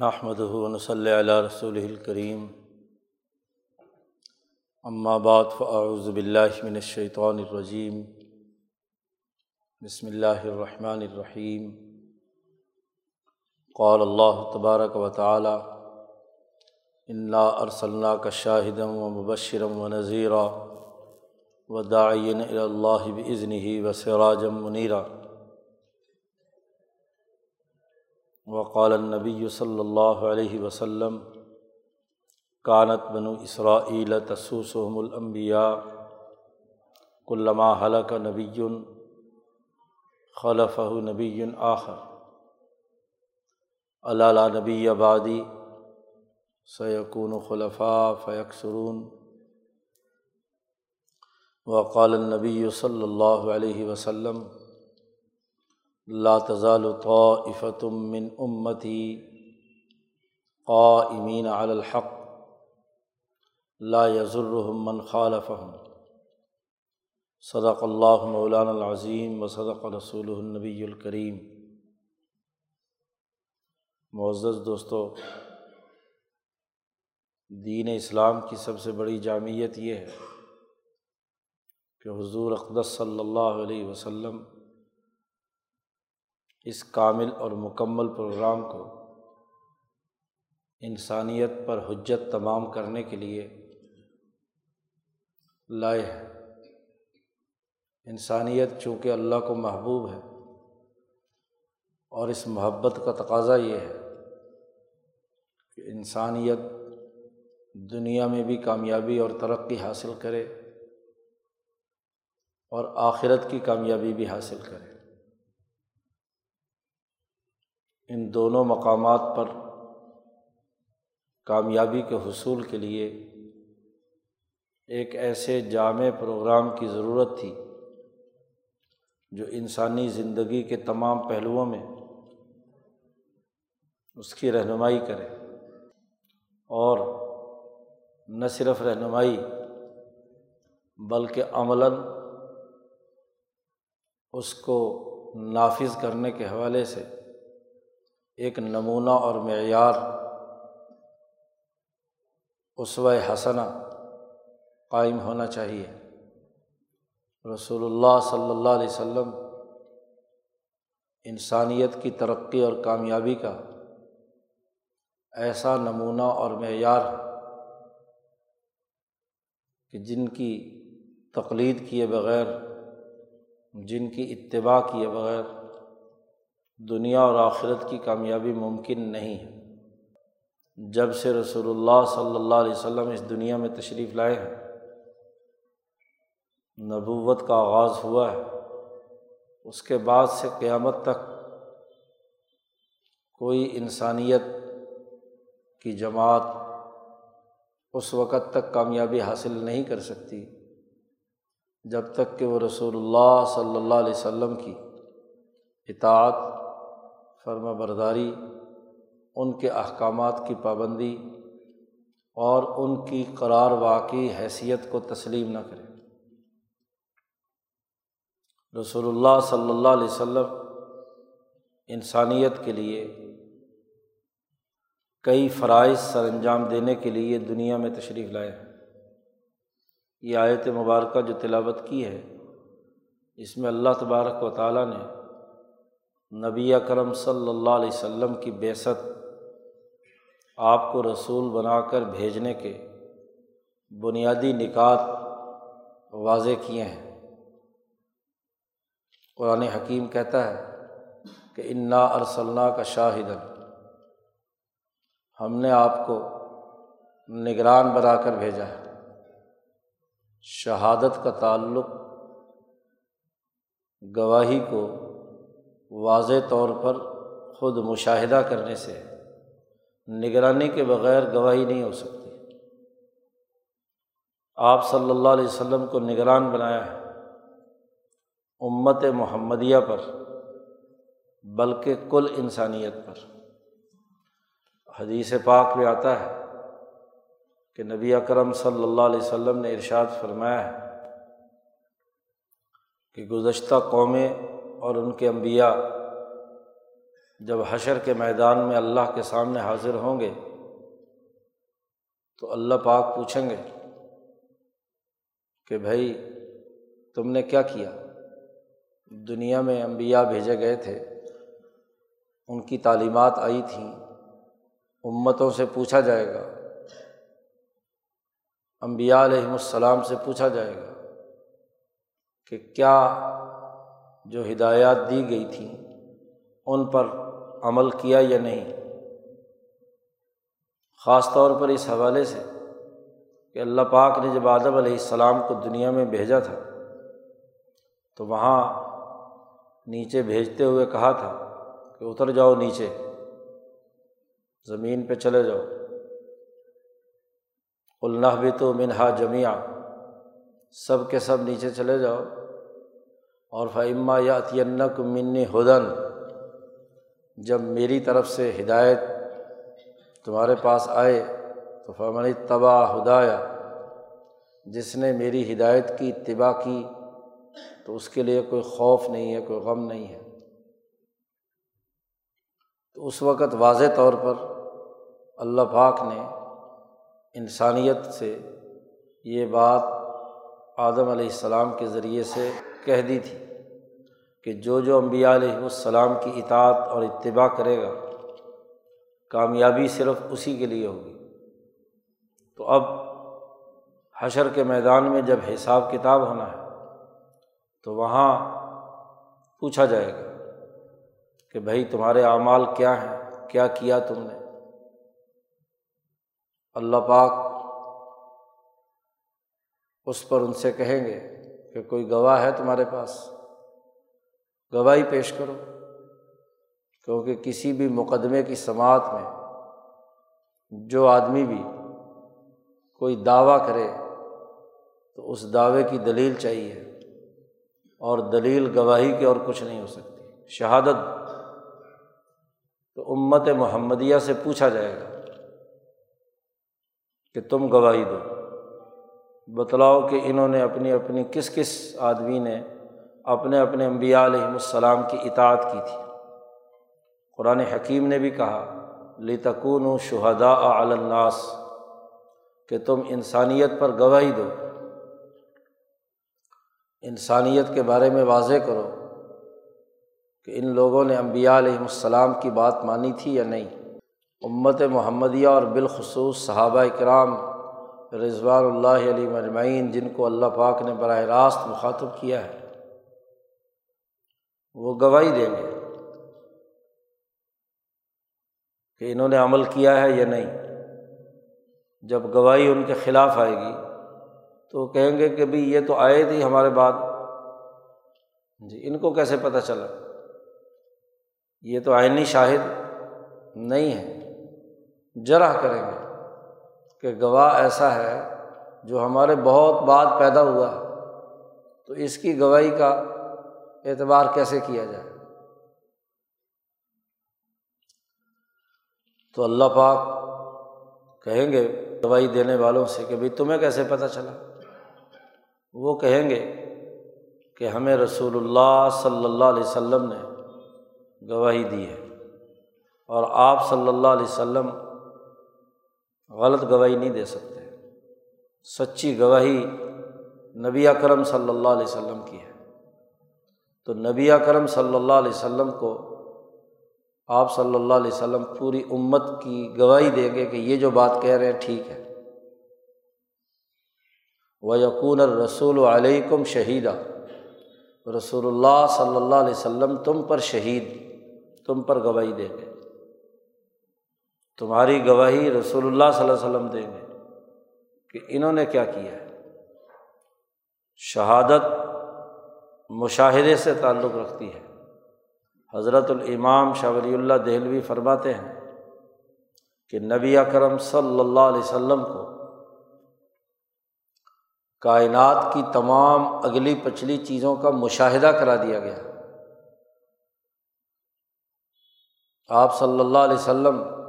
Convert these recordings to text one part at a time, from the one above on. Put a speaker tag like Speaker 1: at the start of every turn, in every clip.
Speaker 1: نحمد صلی علیہ رسول الکریم بعد فاعوذ باللہ من الشیطان الرجیم بسم اللہ الرحمن الرحیم قال اللہ تبارک و تعالی انا ارسلنا کا شاہدم و مبشرم و نذیرہ و داعین اللہ بزن ہی و سراجم منیرہ وقال النبی صلی اللہ علیہ وسلم، کانت بنو اسرائیل تسوسحم الانبیاء، کلما حلق نبی خلف نبی آخر۔ اللہ نبی آبادی سیقون خلفاء فیکسرون۔ وقال النبی صلی اللہ علیہ وسلم لا تزال طائفة من امتی قائمین علی الحق، لا يضرهم من خالفهم. صدق اللہ مولانا العظیم و صدق رسول النبی الکریم معزز دوستو، دین اسلام کی سب سے بڑی جامعت یہ ہے کہ حضور اقدس صلی اللہ علیہ وسلم اس کامل اور مکمل پروگرام کو انسانیت پر حجت تمام کرنے کے لیے لائے ہے انسانیت چونکہ اللہ کو محبوب ہے اور اس محبت کا تقاضا یہ ہے کہ انسانیت دنیا میں بھی کامیابی اور ترقی حاصل کرے اور آخرت کی کامیابی بھی حاصل کرے۔ ان دونوں مقامات پر کامیابی کے حصول کے لیے ایک ایسے جامع پروگرام کی ضرورت تھی جو انسانی زندگی کے تمام پہلوؤں میں اس کی رہنمائی کرے اور نہ صرف رہنمائی بلکہ عملاً اس کو نافذ کرنے کے حوالے سے ایک نمونہ اور معیار اسوۂ حسنا قائم ہونا چاہیے۔ رسول اللہ صلی اللہ علیہ وسلم انسانیت کی ترقی اور کامیابی کا ایسا نمونہ اور معیار کہ جن کی تقلید کیے بغیر، جن کی اتباع کیے بغیر دنیا اور آخرت کی کامیابی ممکن نہیں ہے۔ جب سے رسول اللہ صلی اللہ علیہ وسلم اس دنیا میں تشریف لائے ہیں، نبوت کا آغاز ہوا ہے۔ اس کے بعد سے قیامت تک کوئی انسانیت کی جماعت اس وقت تک کامیابی حاصل نہیں کر سکتی، جب تک کہ وہ رسول اللہ صلی اللہ علیہ وسلم کی اطاعت فرما برداری، ان کے احکامات کی پابندی اور ان کی قرار واقعی حیثیت کو تسلیم نہ کرے۔ رسول اللہ صلی اللہ علیہ وسلم انسانیت کے لیے کئی فرائض سر انجام دینے کے لیے دنیا میں تشریف لائے ہیں۔ یہ آیت مبارکہ جو تلاوت کی ہے، اس میں اللہ تبارک و تعالیٰ نے نبی اکرم صلی اللہ علیہ وسلم کی بیست آپ کو رسول بنا کر بھیجنے کے بنیادی نکات واضح کیے ہیں۔ قرآن حکیم کہتا ہے کہ انا ارسلنا کا شاہد ہم نے آپ کو نگران بنا کر بھیجا ہے۔ شہادت کا تعلق گواہی کو واضح طور پر خود مشاہدہ کرنے سے نگرانی کے بغیر گواہی نہیں ہو سکتی۔ آپ صلی اللہ علیہ وسلم کو نگران بنایا ہے۔ امت محمدیہ پر، بلکہ کل انسانیت پر۔ حدیث پاک میں آتا ہے کہ نبی اکرم صلی اللہ علیہ وسلم نے ارشاد فرمایا ہے کہ گزشتہ قومیں اور ان کے انبیاء جب حشر کے میدان میں اللہ کے سامنے حاضر ہوں گے تو اللہ پاک پوچھیں گے کہ بھائی تم نے کیا کیا؟ دنیا میں انبیاء بھیجے گئے تھے، ان کی تعلیمات آئی تھیں، امتوں سے پوچھا جائے گا امبیا علیہم السلام سے پوچھا جائے گا کہ کیا جو ہدایات دی گئی تھیں ان پر عمل کیا یا نہیں؟ خاص طور پر اس حوالے سے کہ اللہ پاک نے جب آدم علیہ السلام کو دنیا میں بھیجا تھا، تو وہاں نیچے بھیجتے ہوئے کہا تھا کہ اتر جاؤ نیچے، زمین پہ چلے جاؤ۔ النح بھی تو منہا جمیا سب کے سب نیچے چلے جاؤ۔ اور فعمہ یا عطینک منی ہدن جب میری طرف سے ہدایت تمہارے پاس آئے، تو فمن تباہ ہدایا جس نے میری ہدایت کی اتباع کی، تو اس کے لیے کوئی خوف نہیں ہے، کوئی غم نہیں ہے۔ تو اس وقت واضح طور پر اللہ پاک نے انسانیت سے یہ بات آدم علیہ السلام کے ذریعے سے کہہ دی تھی کہ جو جو امبیا علیہ السلام کی اطاعت اور اتباع کرے گا، کامیابی صرف اسی کے لیے ہوگی۔ تو اب حشر کے میدان میں جب حساب کتاب ہونا ہے، تو وہاں پوچھا جائے گا کہ بھائی تمہارے اعمال کیا ہیں؟ کیا کیا تم نے؟ اللہ پاک اس پر ان سے کہیں گے کہ کوئی گواہ ہے تمہارے پاس، گواہی پیش کرو، کیونکہ کسی بھی مقدمے کی سماعت میں جو آدمی بھی کوئی دعویٰ کرے تو اس دعوے کی دلیل چاہیے اور دلیل گواہی کی اور کچھ نہیں ہو سکتی۔ شہادت تو امت محمدیہ سے پوچھا جائے گا کہ تم گواہی دو۔ بتلاؤ کہ انہوں نے اپنی اپنی کس کس آدمی نے اپنے اپنے امبیا علیہم السلام کی اطاعت کی تھی۔ قرآن حکیم نے بھی کہا لتکون و شہدا الناس، کہ تم انسانیت پر گواہی دو۔ انسانیت کے بارے میں واضح کرو کہ ان لوگوں نے امبیا علیہم السلام کی بات مانی تھی یا نہیں۔ امت محمدیہ اور بالخصوص صحابہ کرام رضوان اللہ علیہ مجمعین، جن کو اللہ پاک نے براہ راست مخاطب کیا ہے، وہ گواہی دیں گے کہ انہوں نے عمل کیا ہے یا نہیں۔ جب گواہی ان کے خلاف آئے گی تو کہیں گے کہ بھائی یہ تو آئے تھے ہمارے بعد۔ جی ان کو کیسے پتہ چلا؟ یہ تو آئینی شاہد نہیں ہے۔ جرا کریں گے۔ کہ گواہ ایسا ہے جو ہمارے بہت بعد پیدا ہوا ہے۔ تو اس کی گواہی کا اعتبار کیسے کیا جائے؟ تو اللہ پاک کہیں گے گواہی دینے والوں سے کہ بھائی تمہیں کیسے پتہ چلا؟ وہ کہیں گے کہ ہمیں رسول اللہ صلی اللہ علیہ وسلم نے گواہی دی ہے اور آپ صلی اللہ علیہ وسلم غلط گواہی نہیں دے سکتے۔ سچی گواہی نبی اکرم صلی اللہ علیہ وسلم کی ہے۔ تو نبی اکرم صلی اللہ علیہ وسلم کو آپ صلی اللہ علیہ وسلم پوری امت کی گواہی دیں گے کہ یہ جو بات کہہ رہے ہیں ٹھیک ہے۔ وہ یقون الرسول علیکم شہیدہ رسول اللہ صلی اللہ علیہ وسلم تم پر شہید، تم پر گواہی دیں گے تمہاری گواہی رسول اللہ صلی اللہ علیہ وسلم دیں گے کہ انہوں نے کیا کیا ہے؟ شہادت مشاہدے سے تعلق رکھتی ہے۔ حضرت الامام شاہ ولی اللہ دہلوی فرماتے ہیں کہ نبی اکرم صلی اللہ علیہ وسلم کو کائنات کی تمام اگلی پچھلی چیزوں کا مشاہدہ کرا دیا گیا۔ آپ صلی اللہ علیہ وسلم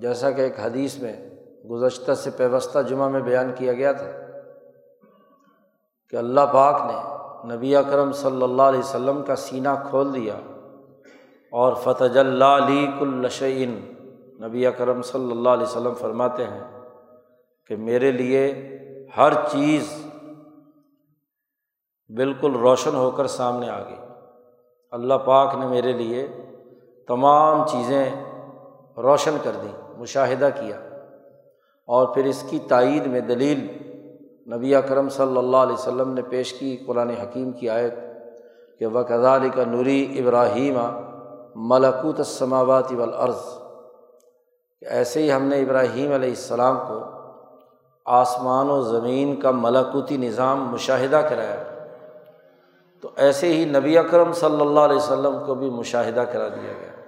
Speaker 1: جیسا کہ ایک حدیث میں گزشتہ سے پیوستہ جمعہ میں بیان کیا گیا تھا کہ اللہ پاک نے نبی اکرم صلی اللہ علیہ وسلم کا سینہ کھول دیا اور فتح اللہ علی کلشعین نبی اکرم صلی اللہ علیہ وسلم فرماتے ہیں کہ میرے لیے ہر چیز بالکل روشن ہو کر سامنے آ گئی۔ اللہ پاک نے میرے لیے تمام چیزیں روشن کر دیں۔ مشاہدہ کیا اور پھر اس کی تائید میں دلیل نبی اکرم صلی اللہ علیہ وسلم نے پیش کی قرآن حکیم کی آیت کہ وکزال کا نوری ابراہیم ملکوت السماوات والارض کہ ایسے ہی ہم نے ابراہیم علیہ السلام کو آسمان و زمین کا ملکوتی نظام مشاہدہ کرایا۔ تو ایسے ہی نبی اکرم صلی اللہ علیہ وسلم کو بھی مشاہدہ کرا دیا گیا۔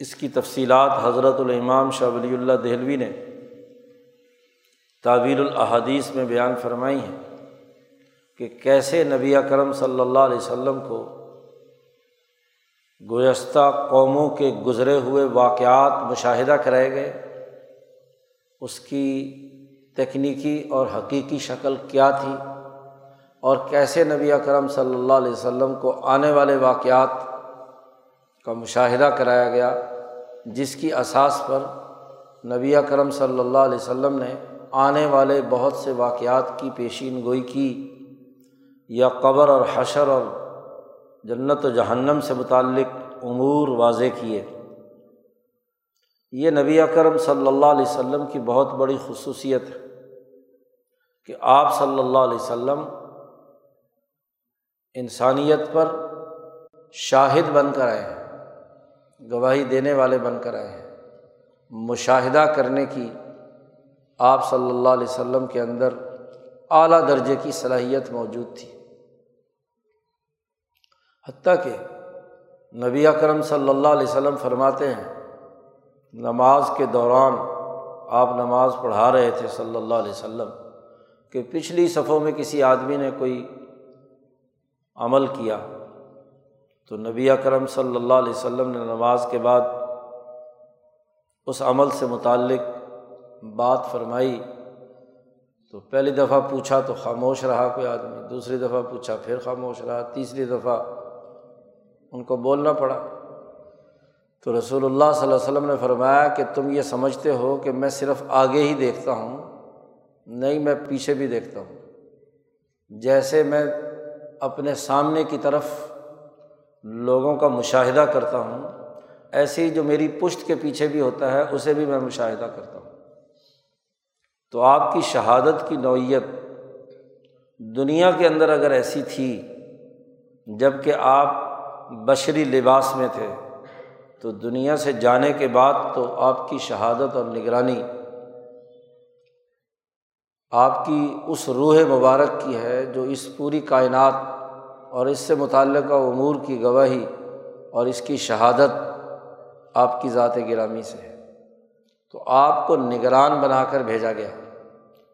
Speaker 1: اس کی تفصیلات حضرت الامام شاہ ولی اللہ دہلوی نے تعویل الحادیث میں بیان فرمائی ہیں کہ کیسے نبی کرم صلی اللہ علیہ وسلم کو گزشتہ قوموں کے گزرے ہوئے واقعات مشاہدہ کرائے گئے، اس کی تکنیکی اور حقیقی شکل کیا تھی، اور کیسے نبی کرم صلی اللہ علیہ وسلم کو آنے والے واقعات کا مشاہدہ کرایا گیا، جس کی اساس پر نبی کرم صلی اللہ علیہ وسلم نے آنے والے بہت سے واقعات کی پیشین گوئی کی۔ یا قبر اور حشر اور جنت و جہنم سے متعلق امور واضح کیے۔ یہ نبی اکرم صلی اللہ علیہ وسلم کی بہت بڑی خصوصیت ہے کہ آپ صلی اللہ علیہ وسلم انسانیت پر شاہد بن کر آئے ہیں۔ گواہی دینے والے بن کر آئے ہیں۔ مشاہدہ کرنے کی آپ صلی اللہ علیہ وسلم کے اندر اعلیٰ درجے کی صلاحیت موجود تھی۔ حتیٰ کہ نبی اکرم صلی اللہ علیہ وسلم فرماتے ہیں، نماز کے دوران آپ نماز پڑھا رہے تھے صلی اللہ علیہ وسلم کہ پچھلی صفوں میں کسی آدمی نے کوئی عمل کیا۔ تو نبی اکرم صلی اللہ علیہ وسلم نے نماز کے بعد اس عمل سے متعلق بات فرمائی۔ تو پہلی دفعہ پوچھا تو خاموش رہا کوئی آدمی، دوسری دفعہ پوچھا پھر خاموش رہا، تیسری دفعہ ان کو بولنا پڑا۔ تو رسول اللہ صلی اللہ علیہ وسلم نے فرمایا کہ تم یہ سمجھتے ہو کہ میں صرف آگے ہی دیکھتا ہوں، نہیں میں پیچھے بھی دیکھتا ہوں۔ جیسے میں اپنے سامنے کی طرف لوگوں کا مشاہدہ کرتا ہوں ایسے ہی جو میری پشت کے پیچھے بھی ہوتا ہے، اسے بھی میں مشاہدہ کرتا ہوں۔ تو آپ کی شہادت کی نوعیت دنیا کے اندر اگر ایسی تھی جبکہ آپ بشری لباس میں تھے، تو دنیا سے جانے کے بعد تو آپ کی شہادت اور نگرانی آپ کی اس روح مبارک کی ہے جو اس پوری کائنات اور اس سے متعلقہ امور کی گواہی اور اس کی شہادت آپ کی ذات گرامی سے ہے۔ تو آپ کو نگران بنا کر بھیجا گیا۔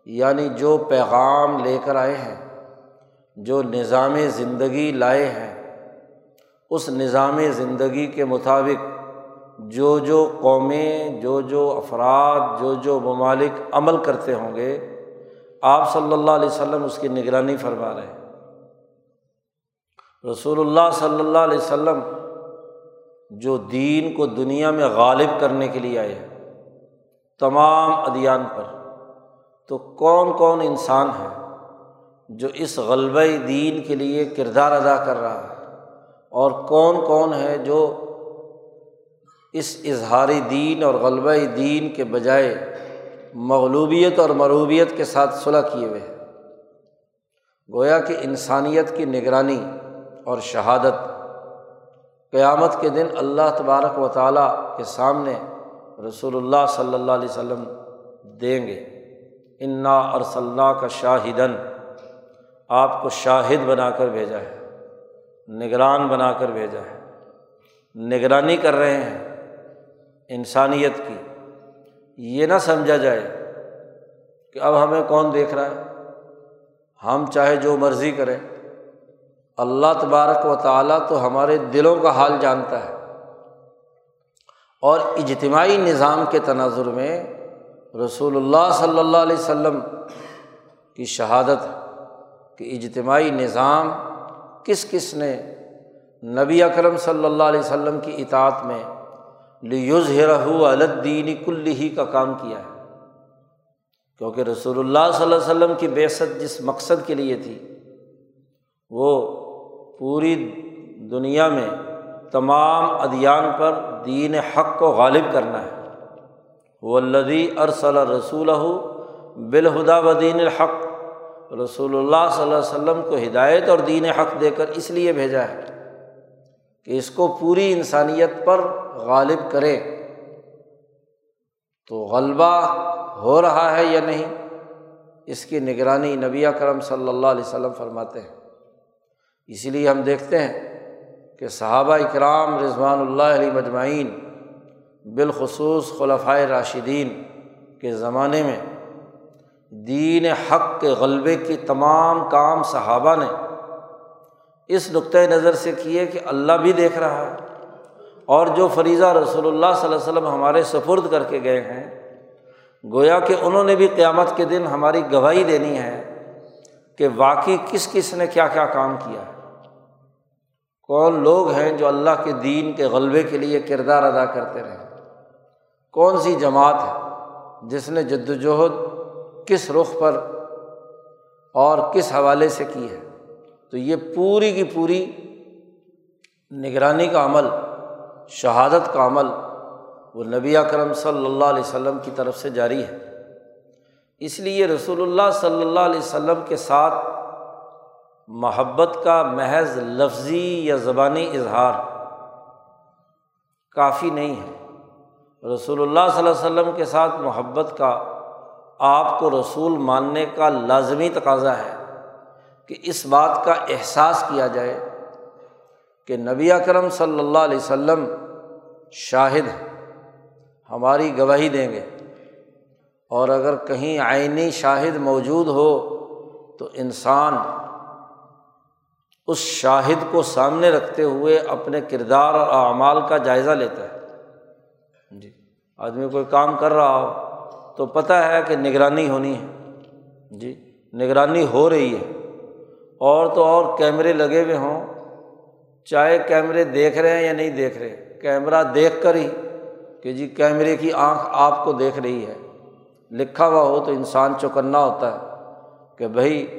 Speaker 1: یعنی جو پیغام لے کر آئے ہیں، جو نظام زندگی لائے ہیں، اس نظام زندگی کے مطابق جو جو قومیں، جو جو افراد، جو جو ممالک عمل کرتے ہوں گے، آپ صلی اللہ علیہ وسلم اس کی نگرانی فرما رہے ہیں۔ رسول اللہ صلی اللہ علیہ وسلم جو دین کو دنیا میں غالب کرنے کے لیے آئے ہیں، تمام ادیان پر، تو کون کون انسان ہے جو اس غلبہ دین کے لیے کردار ادا کر رہا ہے؟ اور کون کون ہے جو اس اظہاری دین اور غلبہ دین کے بجائے مغلوبیت اور مروبیت کے ساتھ صلاح کیے ہوئے ہیں؟ گویا کہ انسانیت کی نگرانی اور شہادت۔ قیامت کے دن اللہ تبارک و تعالیٰ کے سامنے رسول اللہ صلی اللہ علیہ وسلم دیں گے۔ انا اور کا شاہدن آپ کو شاہد بنا کر بھیجا ہے، نگران بنا کر بھیجا ہے۔ نگرانی کر رہے ہیں انسانیت کی۔ یہ نہ سمجھا جائے کہ اب ہمیں کون دیکھ رہا ہے۔ ہم چاہے جو مرضی کریں۔ اللہ تبارک و تعالیٰ تو ہمارے دلوں کا حال جانتا ہے۔ اور اجتماعی نظام کے تناظر میں رسول اللہ صلی اللہ علیہ و کی شہادت کہ اجتماعی نظام کس کس نے نبی اکرم صلی اللہ علیہ وسلم کی اطاعت میں لیوز رہو الدین کل ہی کا کام کیا ہے۔ کیونکہ رسول اللہ صلی اللہ علیہ وسلم کی بیست جس مقصد کے لیے تھی، وہ پوری دنیا میں تمام ادیان پر دین حق کو غالب کرنا ہے۔ وہ الدی ارسل رسول بالہدا و دین الحق۔ رسول اللہ صلی اللہ علیہ وسلم کو ہدایت اور دین حق دے کر اس لیے بھیجا ہے کہ اس کو پوری انسانیت پر غالب کرے۔ تو غلبہ ہو رہا ہے یا نہیں؟ اس کی نگرانی نبی کرم صلی اللہ علیہ وسلم فرماتے ہیں۔ اسی لیے ہم دیکھتے ہیں کہ صحابہ اکرام رضوان اللہ علیہ مجمعین بالخصوص خلفۂ راشدین کے زمانے میں دین حق کے غلبے کی تمام کام صحابہ نے اس نقطۂ نظر سے کیے کہ اللہ بھی دیکھ رہا ہے اور جو فریضہ رسول اللہ صلی اللہ علیہ وسلم ہمارے سفرد کر کے گئے ہیں، گویا کہ انہوں نے بھی قیامت کے دن ہماری گواہی دینی ہے کہ واقعی کس کس نے کیا کیا کام کیا ہے۔ کون لوگ ہیں جو اللہ کے دین کے غلبے کے لیے کردار ادا کرتے رہے کون سی جماعت ہے جس نے جد وجہد کس رخ پر اور کس حوالے سے کی ہے۔ تو یہ پوری کی پوری نگرانی کا عمل، شہادت کا عمل وہ نبی اکرم صلی اللہ علیہ وسلم کی طرف سے جاری ہے۔ اس لیے رسول اللہ صلی اللہ علیہ وسلم کے ساتھ محبت کا محض لفظی یا زبانی اظہار کافی نہیں ہے۔ رسول اللہ صلی اللہ علیہ وسلم کے ساتھ محبت کا آپ کو رسول ماننے کا لازمی تقاضا ہے کہ اس بات کا احساس کیا جائے کہ نبی اکرم صلی اللہ علیہ وسلم شاہد ہماری گواہی دیں گے۔ اور اگر کہیں آئینی شاہد موجود ہو تو انسان اس شاہد کو سامنے رکھتے ہوئے اپنے کردار اور اعمال کا جائزہ لیتا ہے۔ جی آدمی کوئی کام کر رہا ہو تو پتہ ہے کہ نگرانی ہونی ہے۔ جی نگرانی ہو رہی ہے۔ اور تو اور کیمرے لگے ہوئے ہوں۔ چاہے کیمرے دیکھ رہے ہیں یا نہیں دیکھ رہے، کیمرہ دیکھ کر ہی کہ جی کیمرے کی آنکھ آپ کو دیکھ رہی ہے۔ لکھا ہوا ہو تو انسان چوکنا ہوتا ہے کہ بھائی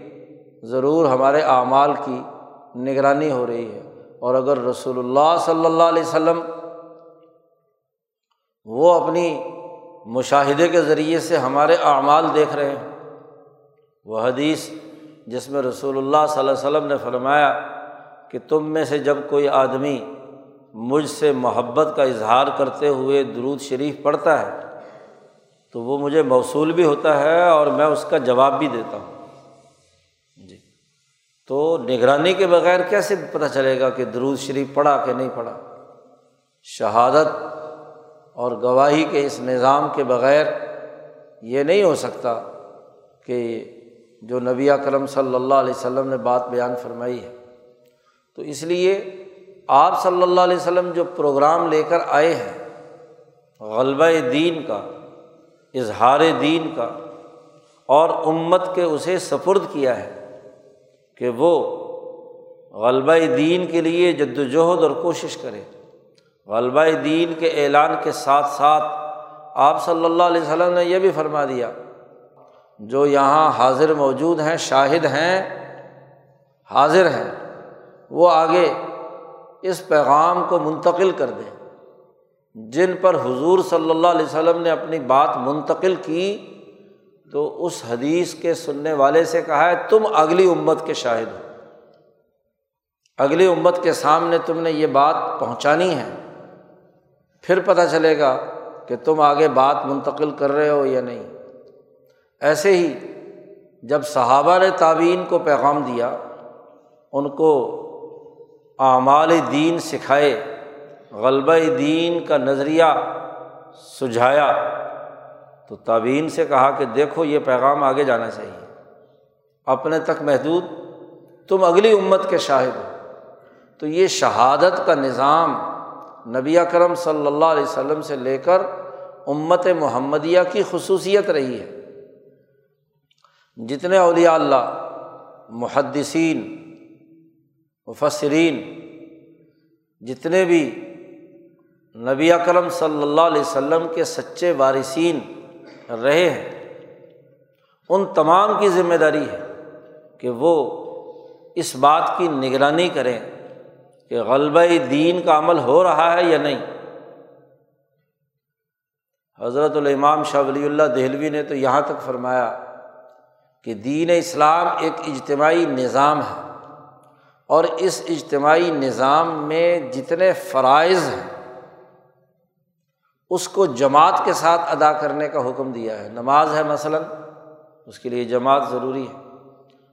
Speaker 1: ضرور ہمارے اعمال کی نگرانی ہو رہی ہے۔ اور اگر رسول اللہ صلی اللہ علیہ وسلم وہ اپنی مشاہدے کے ذریعے سے ہمارے اعمال دیکھ رہے ہیں، وہ حدیث جس میں رسول اللہ صلی اللہ علیہ وسلم نے فرمایا کہ تم میں سے جب کوئی آدمی مجھ سے محبت کا اظہار کرتے ہوئے درود شریف پڑھتا ہے تو وہ مجھے موصول بھی ہوتا ہے اور میں اس کا جواب بھی دیتا ہوں۔ جی۔ تو نگرانی کے بغیر کیسے پتہ چلے گا کہ درود شریف پڑھا کہ نہیں پڑھا؟ شہادت اور گواہی کے اس نظام کے بغیر یہ نہیں ہو سکتا کہ جو نبی کرم صلی اللہ علیہ وسلم نے بات بیان فرمائی ہے۔ تو اس لیے آپ صلی اللہ علیہ وسلم جو پروگرام لے کر آئے ہیں، غلبہ دین کا اظہار دین کا اور امت کے اسے سپرد کیا ہے کہ وہ غلبہ دین کے لیے جد وجہد اور کوشش کرے۔ غلبہ دین کے اعلان کے ساتھ ساتھ آپ صلی اللہ علیہ وسلم نے یہ بھی فرما دیا، جو یہاں حاضر موجود ہیں، شاہد ہیں، حاضر ہیں، وہ آگے اس پیغام کو منتقل کر دیں۔ جن پر حضور صلی اللہ علیہ وسلم نے اپنی بات منتقل کی، تو اس حدیث کے سننے والے سے کہا ہے، تم اگلی امت کے شاہد ہو۔ اگلی امت کے سامنے تم نے یہ بات پہنچانی ہے۔ پھر پتہ چلے گا کہ تم آگے بات منتقل کر رہے ہو یا نہیں۔ ایسے ہی جب صحابہ نے تعبین کو پیغام دیا، ان کو اعمال دین سکھائے۔ غلبہ دین کا نظریہ سجھایا تو تعبین سے کہا کہ دیکھو یہ پیغام آگے جانا چاہیے۔ اپنے تک محدود، تم اگلی امت کے شاہد ہو۔ تو یہ شہادت کا نظام نبی کرم صلی اللہ علیہ وسلم سے لے کر امت محمدیہ کی خصوصیت رہی ہے۔ جتنے اولیاء اللہ، محدثین، مفسرین، جتنے بھی نبی اکرم صلی اللہ علیہ وسلم کے سچے وارثین رہے ہیں۔ ان تمام کی ذمہ داری ہے کہ وہ اس بات کی نگرانی کریں کہ غلبہ دین کا عمل ہو رہا ہے یا نہیں۔ حضرت الامام شاہ ولی اللہ دہلوی نے تو یہاں تک فرمایا کہ دین اسلام ایک اجتماعی نظام ہے اور اس اجتماعی نظام میں جتنے فرائض ہیں اس کو جماعت کے ساتھ ادا کرنے کا حکم دیا ہے۔ نماز ہے مثلاً، اس کے لیے جماعت ضروری ہے۔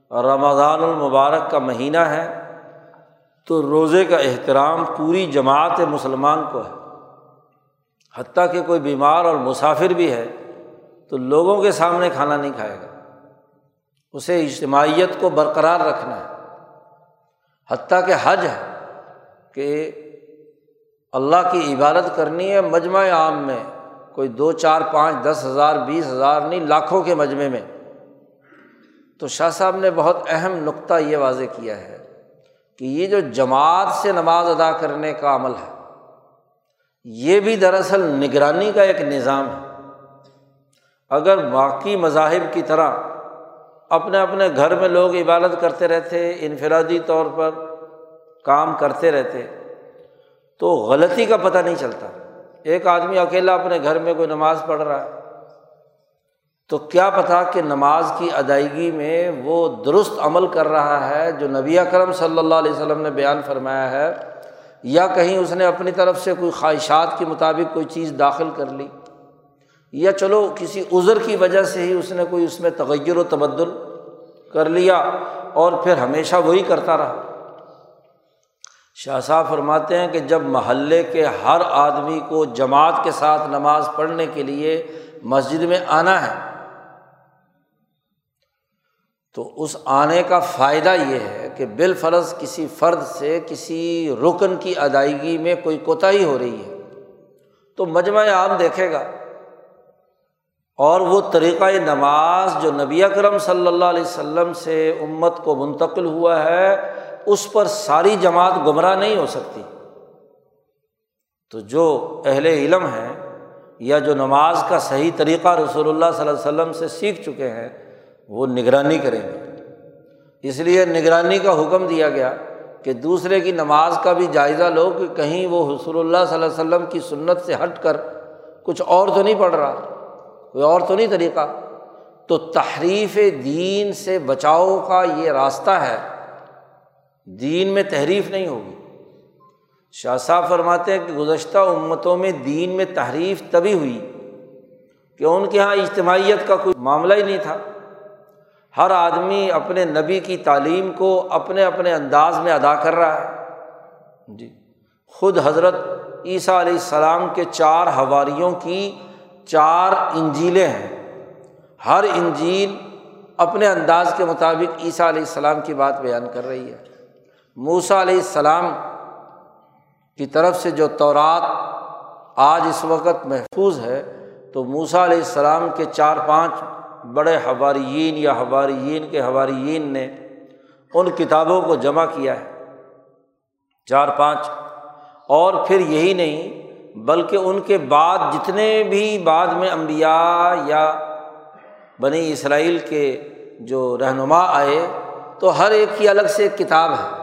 Speaker 1: اور رمضان المبارک کا مہینہ ہے تو روزے کا احترام پوری جماعت مسلمان کو ہے۔ حتیٰ کہ کوئی بیمار اور مسافر بھی ہے تو لوگوں کے سامنے کھانا نہیں کھائے گا۔ اسے اجتماعیت کو برقرار رکھنا ہے۔ حتیٰ کہ حج ہے کہ اللہ کی عبادت کرنی ہے مجمع عام میں، کوئی دو، چار، پانچ، دس ہزار، بیس ہزار نہیں، لاکھوں کے مجمعے میں۔ تو شاہ صاحب نے بہت اہم نقطہ یہ واضح کیا ہے کہ یہ جو جماعت سے نماز ادا کرنے کا عمل ہے، یہ بھی دراصل نگرانی کا ایک نظام ہے۔ اگر باقی مذاہب کی طرح اپنے اپنے گھر میں لوگ عبادت کرتے رہتے، انفرادی طور پر کام کرتے رہتے تو غلطی کا پتہ نہیں چلتا۔ ایک آدمی اکیلا اپنے گھر میں کوئی نماز پڑھ رہا ہے، تو کیا پتہ کہ نماز کی ادائیگی میں وہ درست عمل کر رہا ہے جو نبی اکرم صلی اللہ علیہ وسلم نے بیان فرمایا ہے، یا کہیں اس نے اپنی طرف سے کوئی خواہشات کے مطابق کوئی چیز داخل کر لی، یا چلو کسی عذر کی وجہ سے ہی اس نے کوئی اس میں تغیر و تبدل کر لیا اور پھر ہمیشہ وہی کرتا رہا۔ شاہ صاحب فرماتے ہیں کہ جب محلے کے ہر آدمی کو جماعت کے ساتھ نماز پڑھنے کے لیے مسجد میں آنا ہے، تو اس آنے کا فائدہ یہ ہے کہ بالفرض کسی فرد سے کسی رکن کی ادائیگی میں کوئی کوتاہی ہو رہی ہے۔ تو مجمع عام دیکھے گا۔ اور وہ طریقۂ نماز جو نبی اکرم صلی اللہ علیہ وسلم سے امت کو منتقل ہوا ہے اس پر ساری جماعت گمراہ نہیں ہو سکتی۔ تو جو اہل علم ہیں یا جو نماز کا صحیح طریقہ رسول اللہ صلی اللہ علیہ وسلم سے سیکھ چکے ہیں، وہ نگرانی کریں گے۔ اس لیے نگرانی کا حکم دیا گیا کہ دوسرے کی نماز کا بھی جائزہ لو کہ کہیں وہ حصول اللہ صلی اللہ علیہ وسلم کی سنت سے ہٹ کر کچھ اور تو نہیں پڑھ رہا، کوئی اور تو نہیں طریقہ۔ تو تحریف دین سے بچاؤ کا یہ راستہ ہے دین میں تحریف نہیں ہوگی۔ شاہ صاحب فرماتے ہیں کہ گزشتہ امتوں میں دین میں تحریف تبھی ہوئی کہ ان کے یہاں اجتماعیت کا کوئی معاملہ ہی نہیں تھا۔ ہر آدمی اپنے نبی کی تعلیم کو اپنے اپنے انداز میں ادا کر رہا ہے۔ جی خود حضرت عیسیٰ علیہ السلام کے چار ہواریوں کی چار انجیلیں ہیں۔ ہر انجیل اپنے انداز کے مطابق عیسیٰ علیہ السلام کی بات بیان کر رہی ہے۔ موسا علیہ السلام کی طرف سے جو تورات آج اس وقت محفوظ ہے، تو موسا علیہ السلام کے چار پانچ بڑے حواریین یا حواریین کے حواریین نے ان کتابوں کو جمع کیا ہے، چار پانچ۔ اور پھر یہی نہیں، بلکہ ان کے بعد جتنے بھی بعد میں امبیا یا بنی اسرائیل کے جو رہنما آئے، تو ہر ایک کی الگ سے ایک کتاب ہے۔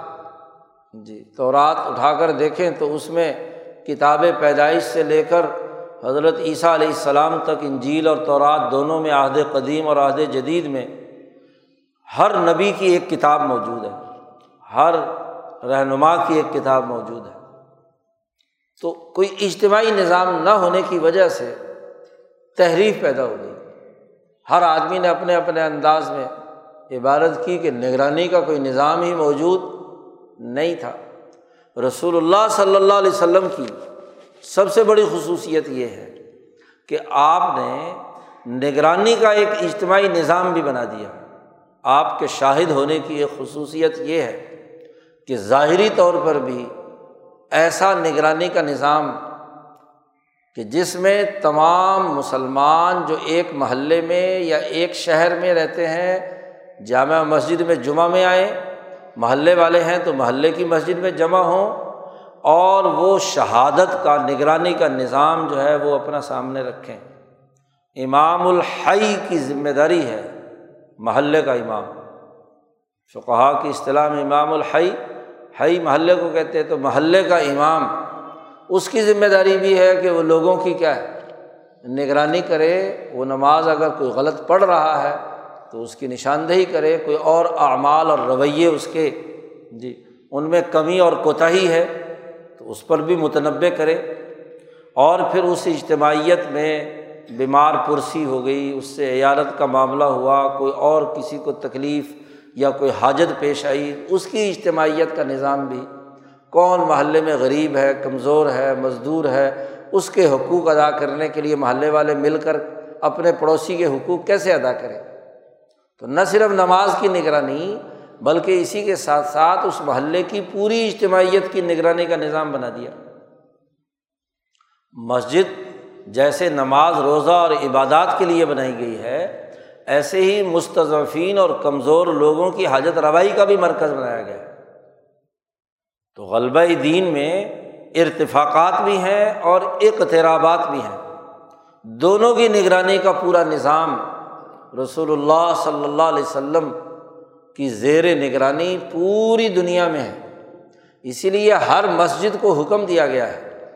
Speaker 1: جی تو رات اٹھا کر دیکھیں تو اس میں کتاب پیدائش سے لے کر حضرت عیسیٰ علیہ السلام تک انجیل اور تورات دونوں میں عہد قدیم اور عہد جدید میں ہر نبی کی ایک کتاب موجود ہے، ہر رہنما کی ایک کتاب موجود ہے۔ تو کوئی اجتماعی نظام نہ ہونے کی وجہ سے تحریف پیدا ہو گئی۔ ہر آدمی نے اپنے اپنے انداز میں عبادت کی کہ نگرانی کا کوئی نظام ہی موجود نہیں تھا۔ رسول اللہ صلی اللہ علیہ وسلم کی سب سے بڑی خصوصیت یہ ہے کہ آپ نے نگرانی کا ایک اجتماعی نظام بھی بنا دیا۔ آپ کے شاہد ہونے کی ایک خصوصیت یہ ہے کہ ظاہری طور پر بھی ایسا نگرانی کا نظام کہ جس میں تمام مسلمان جو ایک محلے میں یا ایک شہر میں رہتے ہیں، جامع مسجد میں جمعہ میں آئیں محلے والے ہیں تو محلے کی مسجد میں جمع ہوں اور وہ شہادت کا، نگرانی کا نظام جو ہے وہ اپنا سامنے رکھیں۔ امام الحی کی ذمہ داری ہے محلے کا امام۔ فقہا کی اصطلاح میں امام الحی، حی محلے کو کہتے ہیں تو محلے کا امام۔ اس کی ذمہ داری بھی ہے کہ وہ لوگوں کی کیا ہے؟ نگرانی کرے۔ وہ نماز اگر کوئی غلط پڑھ رہا ہے تو اس کی نشاندہی کرے، کوئی اور اعمال اور رویے اس کے جی ان میں کمی اور کوتاہی ہے، تو اس پر بھی متنوع کرے۔ اور پھر اس اجتماعیت میں بیمار پرسی ہو گئی، اس سے عیالت کا معاملہ ہوا، کوئی اور کسی کو تکلیف یا کوئی حاجت پیش آئی، اس کی اجتماعیت کا نظام بھی۔ کون محلے میں غریب ہے، کمزور ہے، مزدور ہے، اس کے حقوق ادا کرنے کے لیے محلے والے مل کر اپنے پڑوسی کے حقوق کیسے ادا کریں؟ تو نہ صرف نماز کی نگرانی بلکہ اسی کے ساتھ ساتھ اس محلے کی پوری اجتماعیت کی نگرانی کا نظام بنا دیا۔ مسجد جیسے نماز روزہ اور عبادات کے لیے بنائی گئی ہے، ایسے ہی مستضفین اور کمزور لوگوں کی حاجت روائی کا بھی مرکز بنایا گیا۔ تو غلبہ دین میں ارتفاقات بھی ہیں اور اقترابات بھی ہیں۔ دونوں کی نگرانی کا پورا نظام رسول اللہ صلی اللہ علیہ وسلم کی زیر نگرانی پوری دنیا میں ہے۔ اسی لیے ہر مسجد کو حکم دیا گیا ہے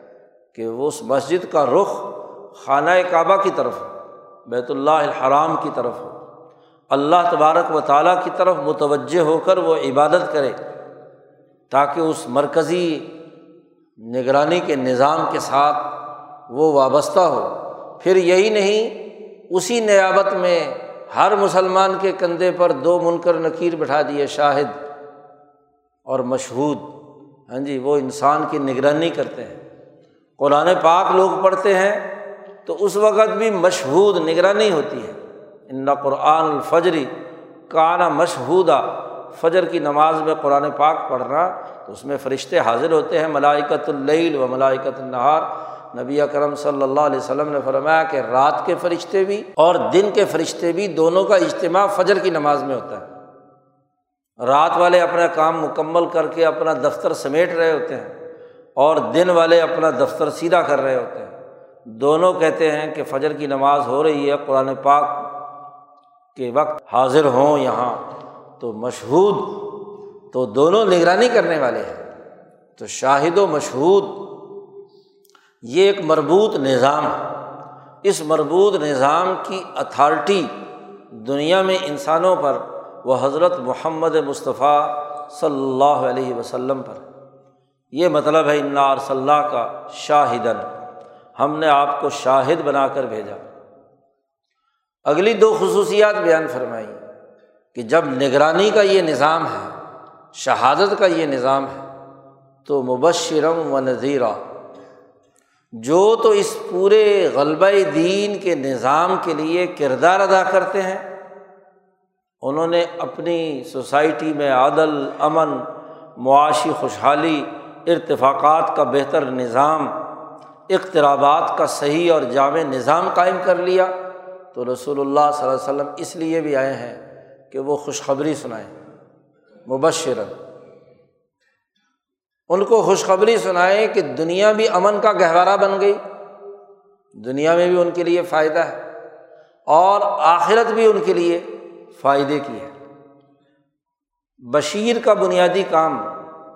Speaker 1: کہ وہ اس مسجد کا رخ خانہ کعبہ کی طرف ہو، بیت اللہ الحرام کی طرف ہو۔ اللہ تبارک و تعالیٰ کی طرف متوجہ ہو کر وہ عبادت کرے تاکہ اس مرکزی نگرانی کے نظام کے ساتھ وہ وابستہ ہو۔ پھر یہی نہیں، اسی نیابت میں ہر مسلمان کے کندھے پر دو منکر نکیر بٹھا دیے، شاہد اور مشہود۔ ہاں جی وہ انسان کی نگرانی کرتے ہیں۔ قرآن پاک لوگ پڑھتے ہیں تو اس وقت بھی مشہود نگرانی ہوتی ہے۔ ان قرآن الفجری کانا مشہودہ فجر کی نماز میں قرآن پاک پڑھنا تو اس میں فرشتے حاضر ہوتے ہیں ملائکت اللیل و ملائکت النہار۔ نبی اکرم صلی اللہ علیہ وسلم نے فرمایا کہ رات کے فرشتے بھی اور دن کے فرشتے بھی دونوں کا اجتماع فجر کی نماز میں ہوتا ہے۔ رات والے اپنا کام مکمل کر کے اپنا دفتر سمیٹ رہے ہوتے ہیں اور دن والے اپنا دفتر سیدھا کر رہے ہوتے ہیں۔ دونوں کہتے ہیں کہ فجر کی نماز ہو رہی ہے، قرآن پاک کے وقت حاضر ہوں یہاں تو مشہود تو دونوں نگرانی کرنے والے ہیں۔ تو شاہد و مشہود یہ ایک مربوط نظام ہے۔ اس مربوط نظام کی اتھارٹی دنیا میں انسانوں پر، وہ حضرت محمد مصطفیٰ صلی اللہ علیہ وسلم پر۔ یہ مطلب ہے انار صلی اللہ کا شاہدن ہم نے آپ کو شاہد بنا کر بھیجا۔ اگلی دو خصوصیات بیان فرمائی کہ جب نگرانی کا یہ نظام ہے، شہادت کا یہ نظام ہے، تو مبشرم و نذیرہ جو تو اس پورے غلبہ دین کے نظام کے لیے کردار ادا کرتے ہیں، انہوں نے اپنی سوسائٹی میں عدل امن، معاشی، خوشحالی، ارتفاقات کا بہتر نظام، اقترابات کا صحیح اور جامع نظام قائم کر لیا۔ تو رسول اللہ صلی اللہ علیہ وسلم اس لیے بھی آئے ہیں کہ وہ خوشخبری سنائیں مبشرن ان کو خوشخبری سنائیں کہ دنیا بھی امن کا گہوارہ بن گئی۔ دنیا میں بھی ان کے لیے فائدہ ہے اور آخرت بھی ان کے لیے فائدے کی ہے۔ بشیر کا بنیادی کام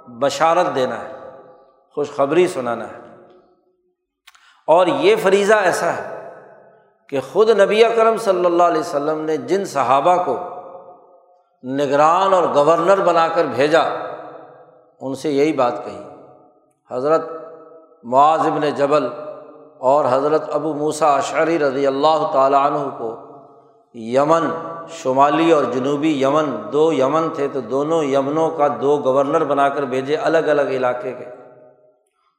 Speaker 1: بشارت دینا ہے، خوشخبری سنانا ہے۔ اور یہ فریضہ ایسا ہے کہ خود نبی کرم صلی اللہ علیہ وسلم نے جن صحابہ کو نگران اور گورنر بنا کر بھیجا ان سے یہی بات کہی۔ حضرت معاذ ابن جبل اور حضرت ابو موسا اشعری رضی اللہ تعالیٰ عنہ کو یمن شمالی اور جنوبی یمن، دو یمن تھے تو دونوں یمنوں کا دو گورنر بنا کر بھیجے الگ الگ علاقے کے۔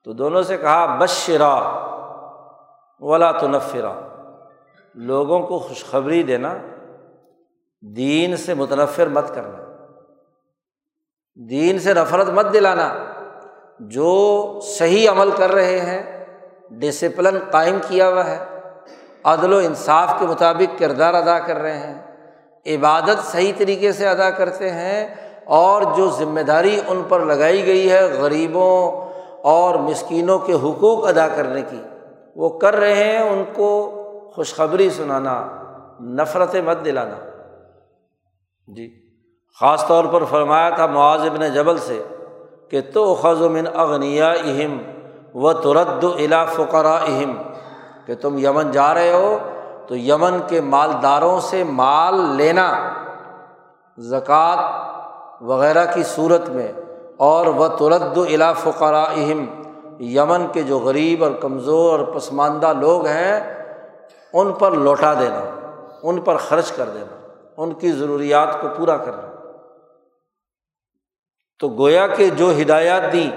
Speaker 1: تو دونوں سے کہا، بشرا ولا تنفرا۔ لوگوں کو خوشخبری دینا، دین سے متنفر مت کرنا۔ دین سے نفرت مت دلانا۔ جو صحیح عمل کر رہے ہیں ڈسپلن قائم کیا ہوا ہے۔ عدل و انصاف کے مطابق کردار ادا کر رہے ہیں۔ عبادت صحیح طریقے سے ادا کرتے ہیں اور جو ذمہ داری ان پر لگائی گئی ہے غریبوں اور مسکینوں کے حقوق ادا کرنے کی، وہ کر رہے ہیں ان کو خوشخبری سنانا نفرت مت دلانا۔ جی۔ خاص طور پر فرمایا تھا معاذ ابن جبل سے کہ تو خز من اغنیا اہم و ترد الا فقرا اہم کہ تم یمن جا رہے ہو تو یمن کے مالداروں سے مال لینا، زکوٰۃ وغیرہ کی صورت میں، اور وہ ترد الا فقرا اہم یمن کے جو غریب اور کمزور اور پسماندہ لوگ ہیں، ان پر لوٹا دینا، ان پر خرچ کر دینا، ان کی ضروریات کو پورا کرنا۔ تو گویا کہ جو ہدایات دی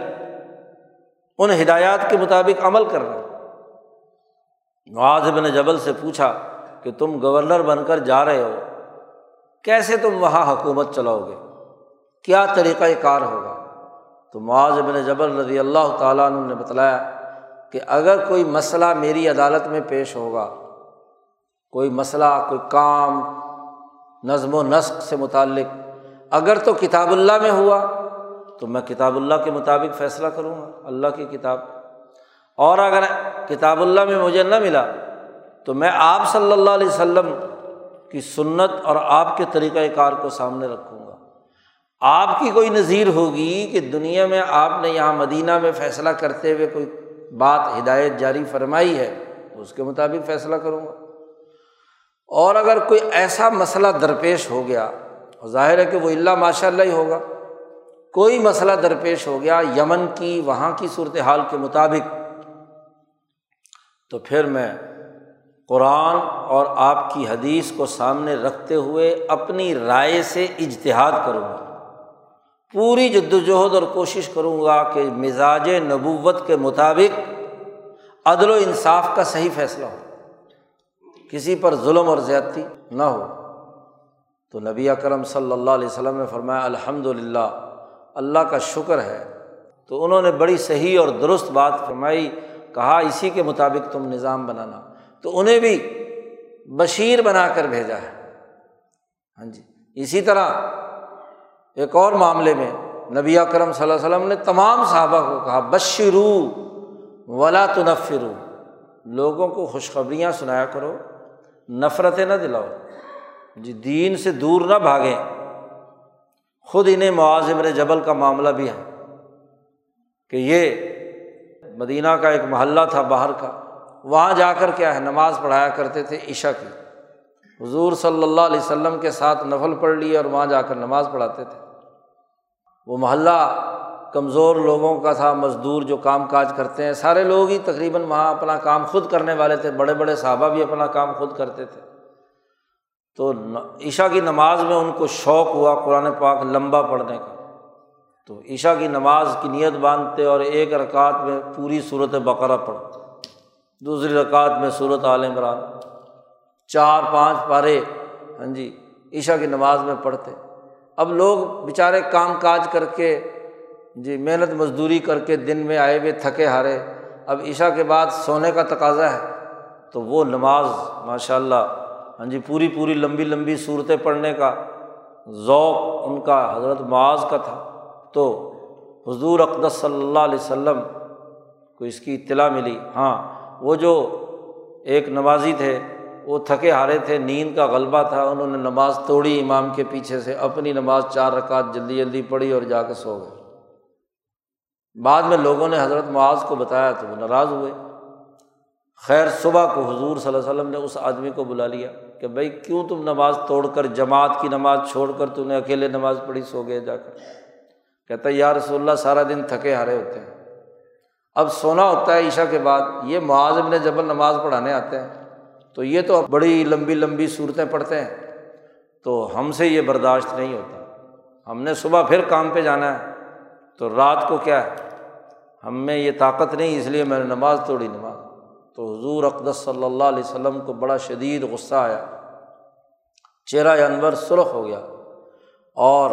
Speaker 1: ان ہدایات کے مطابق عمل کرنا نواز بن جبل سے پوچھا کہ تم گورنر بن کر جا رہے ہو، کیسے تم وہاں حکومت چلاؤ گے؟ کیا طریقۂ کار ہوگا؟ تو معاذ بن جبل رضی اللہ تعالیٰ عنہ نے بتلایا کہ اگر کوئی مسئلہ میری عدالت میں پیش ہوگا، کوئی مسئلہ، کوئی کام، نظم و نسق سے متعلق، اگر تو کتاب اللہ میں ہوا۔ تو میں کتاب اللہ کے مطابق فیصلہ کروں گا، اللہ کی کتاب۔ اور اگر کتاب اللہ میں مجھے نہ ملا تو میں آپ صلی اللہ علیہ وسلم کی سنت اور آپ کے طریقۂ کار کو سامنے رکھوں گا۔ آپ کی کوئی نظیر ہوگی کہ دنیا میں آپ نے یہاں مدینہ میں فیصلہ کرتے ہوئے کوئی بات ہدایت جاری فرمائی ہے، تو اس کے مطابق فیصلہ کروں گا۔ اور اگر کوئی ایسا مسئلہ درپیش ہو گیا ظاہر ہے کہ وہ اللہ ماشاء اللہ ہی ہوگا۔ کوئی مسئلہ درپیش ہو گیا یمن کی، وہاں کی صورت حال کے مطابق، تو پھر میں قرآن اور آپ کی حدیث کو سامنے رکھتے ہوئے اپنی رائے سے اجتہاد کروں گا۔ پوری جد وجہد اور کوشش کروں گا کہ مزاج نبوت کے مطابق عدل و انصاف کا صحیح فیصلہ ہو۔ کسی پر ظلم اور زیادتی نہ ہو۔ تو نبی اکرم صلی اللہ علیہ وسلم نے فرمایا الحمد للہ اللہ کا شکر ہے۔ تو انہوں نے بڑی صحیح اور درست بات فرمائی، کہا، اسی کے مطابق تم نظام بنانا۔ تو انہیں بھی بشیر بنا کر بھیجا ہے۔ ہاں جی۔ اسی طرح ایک اور معاملے میں نبی اکرم صلی اللہ علیہ وسلم نے تمام صحابہ کو کہا، بشرو ولا تنفرو۔ لوگوں کو خوشخبریاں سنایا کرو، نفرتیں نہ دلاؤ۔ جی دین سے دور نہ بھاگیں۔ خود انہیں معاذم جبل کا معاملہ بھی ہے کہ یہ مدینہ کا ایک محلہ تھا باہر کا، وہاں جا کر کیا ہے، نماز پڑھایا کرتے تھے عشا کی۔ حضور صلی اللہ علیہ وسلم کے ساتھ نفل پڑھ لیے اور وہاں جا کر نماز پڑھاتے تھے۔ وہ محلہ کمزور لوگوں کا تھا، مزدور جو کام کاج کرتے ہیں، سارے لوگ ہی تقریباً وہاں اپنا کام خود کرنے والے تھے، بڑے بڑے صحابہ بھی اپنا کام خود کرتے تھے۔ تو عشا کی نماز میں ان کو شوق ہوا قرآن پاک لمبا پڑھنے کا۔ تو عشا کی نماز کی نیت باندھتے اور ایک رکعت میں پوری صورت بقرہ پڑھتے۔ دوسری رکعت میں صورت عال عمران۔ چار پانچ پارے ہاں جی عشا کی نماز میں پڑھتے۔ اب لوگ بیچارے کام کاج کر کے جی محنت مزدوری کر کے دن میں آئے ہوئے تھکے ہارے۔ اب عشا کے بعد سونے کا تقاضا ہے، تو وہ نماز ماشاء اللہ ہاں جی پوری پوری لمبی لمبی صورتیں پڑھنے کا ذوق ان کا حضرت معاذ کا تھا۔ تو حضور اقدس صلی اللہ علیہ وسلم کو اس کی اطلاع ملی۔ ہاں وہ جو ایک نمازی تھے، وہ تھکے ہارے تھے، نیند کا غلبہ تھا، انہوں نے نماز توڑی امام کے پیچھے سے، اپنی نماز چار رکعت جلدی جلدی پڑھی اور جا کے سو گئے۔ بعد میں لوگوں نے حضرت معاذ کو بتایا تو وہ ناراض ہوئے۔ خیر، صبح کو حضور صلی اللہ علیہ وسلم نے اس آدمی کو بلا لیا۔ کہ بھائی کیوں تم نماز توڑ کر جماعت کی نماز چھوڑ کر تم نے اکیلے نماز پڑھی سو گئے جا کر؟ کہتا ہے، یا رسول اللہ، سارا دن تھکے ہارے ہوتے ہیں۔ اب سونا ہوتا ہے عشا کے بعد، یہ معاذ نے جبل نماز پڑھانے آتے ہیں۔ تو یہ تو بڑی لمبی لمبی صورتیں پڑھتے ہیں۔ تو ہم سے یہ برداشت نہیں ہوتا۔ ہم نے صبح پھر کام پہ جانا ہے۔ تو رات کو کیا ہے؟ ہم میں یہ طاقت نہیں، اس لیے میں نے نماز توڑی، نماز تو حضور اقدس صلی اللہ علیہ وسلم کو بڑا شدید غصہ آیا۔ چہرہ انور سرخ ہو گیا اور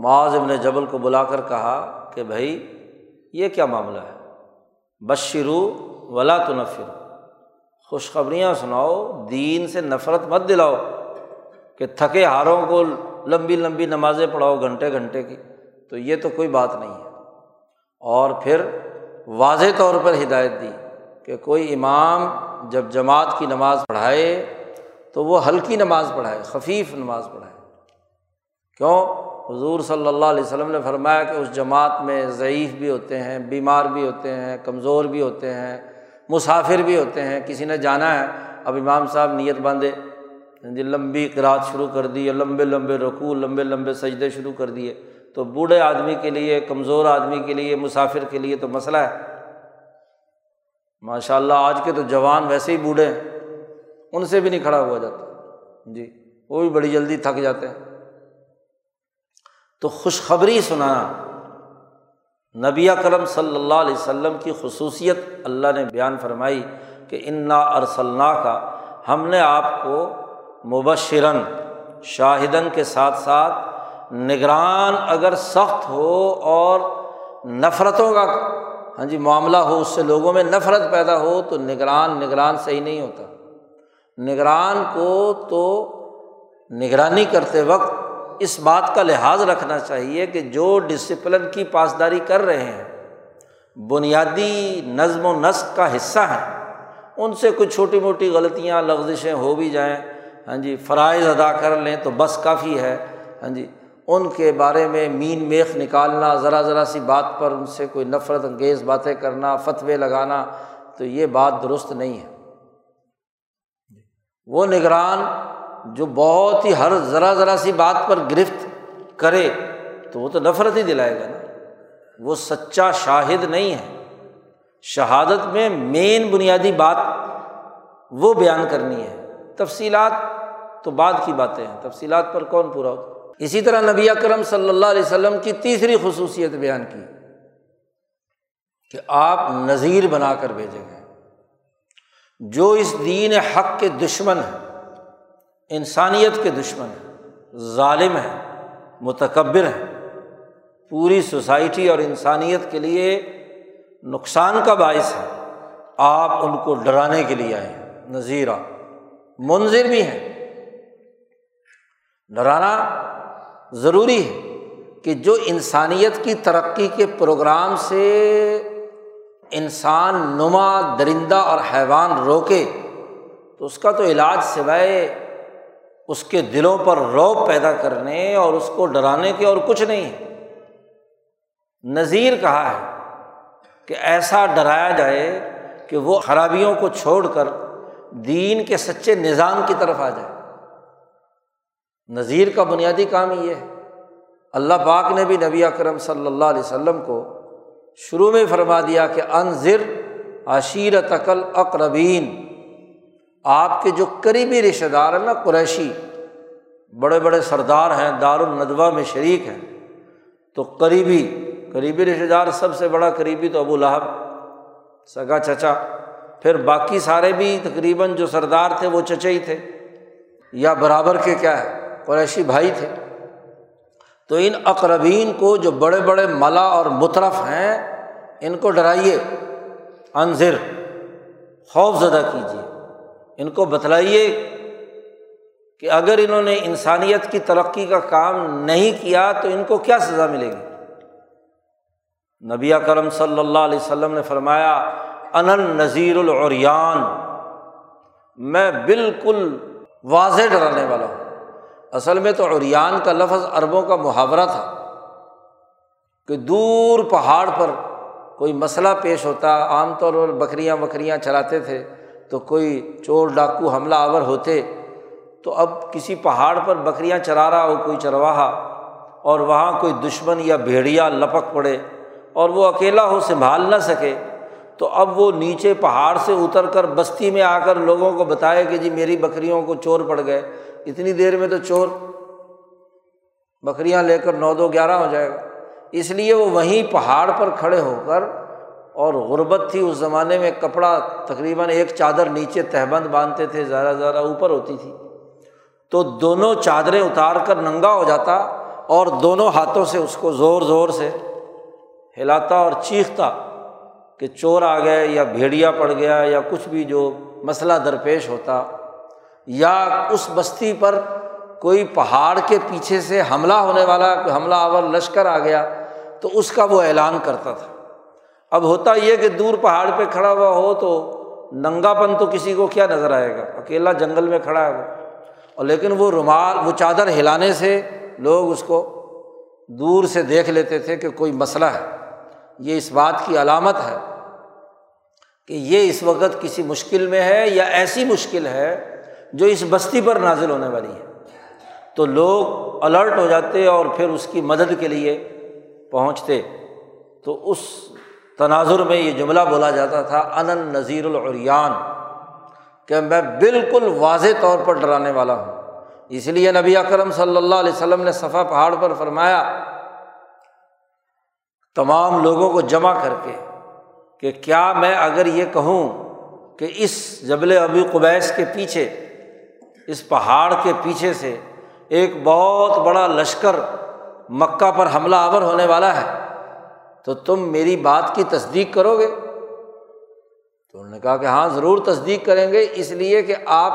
Speaker 1: معاذ ابن جبل کو بلا کر کہا کہ بھائی، یہ کیا معاملہ ہے؟ بشرو ولا تو نفر خوشخبریاں سناؤ، دین سے نفرت مت دلاؤ کہ تھکے ہاروں کو لمبی لمبی نمازیں پڑھاؤ گھنٹے گھنٹے کی۔ تو یہ تو کوئی بات نہیں ہے۔ اور پھر واضح طور پر ہدایت دی۔ کہ کوئی امام جب جماعت کی نماز پڑھائے تو وہ ہلکی نماز پڑھائے، خفیف نماز پڑھائے۔ کیوں؟ حضور صلی اللہ علیہ وسلم نے فرمایا کہ اس جماعت میں ضعیف بھی ہوتے ہیں، بیمار بھی ہوتے ہیں، کمزور بھی ہوتے ہیں، مسافر بھی ہوتے ہیں، کسی نے جانا ہے، اب امام صاحب نیت باندھے جی لمبی قرآد شروع کر دی یا لمبے لمبے رقو لمبے لمبے سجدے شروع کر دیے۔ تو بوڑھے آدمی کے لیے، کمزور آدمی کے لیے، مسافر کے لیے تو مسئلہ ہے۔ ماشاء اللہ آج کے تو جوان ویسے ہی بوڑھے ہیں۔ ان سے بھی نہیں کھڑا ہوا جاتا۔ جی وہ بھی بڑی جلدی تھک جاتے ہیں۔ تو خوشخبری سنانا نبی کرم صلی اللہ علیہ وسلم کی خصوصیت اللہ نے بیان فرمائی کہ انا ارسلنا کا ہم نے آپ کو مبشرن شاہدن کے ساتھ ساتھ نگران اگر سخت ہو اور نفرتوں کا ہاں جی معاملہ ہو، اس سے لوگوں میں نفرت پیدا ہو تو نگران نگران صحیح نہیں ہوتا۔ نگران کو تو نگرانی کرتے وقت اس بات کا لحاظ رکھنا چاہیے کہ جو ڈسپلن کی پاسداری کر رہے ہیں، بنیادی نظم و نسق کا حصہ ہیں۔ ان سے کچھ چھوٹی موٹی غلطیاں، لغزشیں ہو بھی جائیں۔ ہاں جی فرائض ادا کر لیں تو بس کافی ہے۔ ہاں جی ان کے بارے میں مین میخ نکالنا، ذرا ذرا سی بات پر ان سے کوئی نفرت انگیز باتیں کرنا، فتوے لگانا، تو یہ بات درست نہیں ہے۔ وہ نگران جو بہت ہی ہر ذرا ذرا سی بات پر گرفت کرے، تو وہ تو نفرت ہی دلائے گا نا۔ وہ سچا شاہد نہیں ہے۔ شہادت میں مین بنیادی بات وہ بیان کرنی ہے۔ تفصیلات تو بعد کی باتیں ہیں۔ تفصیلات پر کون پورا ہوتا اسی طرح نبی اکرم صلی اللہ علیہ وسلم کی تیسری خصوصیت بیان کی کہ آپ نذیر بنا کر بھیجیں گے جو اس دین حق کے دشمن ہیں، انسانیت کے دشمن ہیں، ظالم ہیں، متکبر ہیں، پوری سوسائٹی اور انسانیت کے لیے نقصان کا باعث ہے آپ ان کو ڈرانے کے لیے آئے ہیں۔ نذیرہ منظر بھی ہیں۔ ڈرانا ضروری ہے کہ جو انسانیت کی ترقی کے پروگرام سے انسان نما، درندہ اور حیوان روکے، تو اس کا تو علاج سوائے اس کے دلوں پر روب پیدا کرنے اور اس کو ڈرانے کے اور کچھ نہیں ہے۔ نذیر کہا ہے کہ ایسا ڈرایا جائے کہ وہ خرابیوں کو چھوڑ کر دین کے سچے نظام کی طرف آ جائے۔ نذیر کا بنیادی کام یہ ہے۔ اللہ پاک نے بھی نبی اکرم صلی اللہ علیہ وسلم کو شروع میں فرما دیا کہ انضر عشیر تقل اقربین آپ کے جو قریبی رشتہ دار ہیں نا قریشی، بڑے بڑے سردار ہیں دار الندوہ میں شریک ہیں۔ تو قریبی قریبی رشتہ دار سب سے بڑا قریبی تو ابو لہب، سگا چچا۔ پھر باقی سارے بھی تقریباً جو سردار تھے وہ چچے ہی تھے۔ یا برابر کے کیا ہے؟ قریشی بھائی تھے۔ تو ان اقربین کو جو بڑے بڑے ملا اور مترف ہیں، ان کو ڈرائیے انضر خوف زدہ کیجیے ان کو بتلائیے کہ اگر انہوں نے انسانیت کی ترقی کا کام نہیں کیا تو ان کو کیا سزا ملے گی؟ نبی کرم صلی اللہ علیہ وسلم نے فرمایا ان نذیر العریان۔ میں بالکل واضح ڈرانے والا ہوں۔ اصل میں تو عریان کا لفظ عربوں کا محاورہ تھا کہ دور پہاڑ پر کوئی مسئلہ پیش ہوتا، عام طور پر بکریاں وکریاں چلاتے تھے، تو کوئی چور ڈاکو حملہ آور ہوتے، تو اب کسی پہاڑ پر بکریاں چرا رہا ہو، کوئی چرواہا، اور وہاں کوئی دشمن یا بھیڑیا لپک پڑے اور وہ اکیلا ہو، سنبھال نہ سکے، تو اب وہ نیچے پہاڑ سے اتر کر بستی میں آ کر لوگوں کو بتائے کہ جی میری بکریوں کو چور پڑ گئے اتنی دیر میں تو چور بکریاں لے کر نو دو گیارہ ہو جائے گا۔ اس لیے وہ وہیں پہاڑ پر کھڑے ہو کر اور غربت تھی اس زمانے میں، کپڑا تقریباً ایک چادر نیچے تہبند باندھتے تھے، زیادہ زیادہ اوپر ہوتی تھی۔ تو دونوں چادریں اتار کر ننگا ہو جاتا اور دونوں ہاتھوں سے اس کو زور زور سے ہلاتا اور چیختا کہ چور آ گئے یا بھیڑیا پڑ گیا یا کچھ بھی جو مسئلہ درپیش ہوتا۔ یا اس بستی پر کوئی پہاڑ کے پیچھے سے حملہ ہونے والا کوئی حملہ آور لشکر آ گیا تو اس کا وہ اعلان کرتا تھا۔ اب ہوتا یہ کہ دور پہاڑ پہ کھڑا ہوا ہو تو ننگا پن تو کسی کو کیا نظر آئے گا؟ اکیلا جنگل میں کھڑا ہے وہ۔ اور لیکن وہ رومال، وہ چادر ہلانے سے لوگ اس کو دور سے دیکھ لیتے تھے کہ کوئی مسئلہ ہے۔ یہ اس بات کی علامت ہے کہ یہ اس وقت کسی مشکل میں ہے یا ایسی مشکل ہے جو اس بستی پر نازل ہونے والی ہے تو لوگ الرٹ ہو جاتے اور پھر اس کی مدد کے لیے پہنچتے۔ تو اس تناظر میں یہ جملہ بولا جاتا تھا ان نذیر العریان، کہ میں بالکل واضح طور پر ڈرانے والا ہوں۔ اس لیے نبی اکرم صلی اللہ علیہ وسلم نے صفا پہاڑ پر فرمایا، تمام لوگوں کو جمع کر کے کہ کیا میں اگر یہ کہوں کہ اس جبل ابی قبیس کے پیچھے اس پہاڑ کے پیچھے سے ایک بہت بڑا لشکر مکہ پر حملہ آور ہونے والا ہے۔ تو تم میری بات کی تصدیق کرو گے؟ تو انہوں نے کہا کہ ہاں ضرور تصدیق کریں گے، اس لیے کہ آپ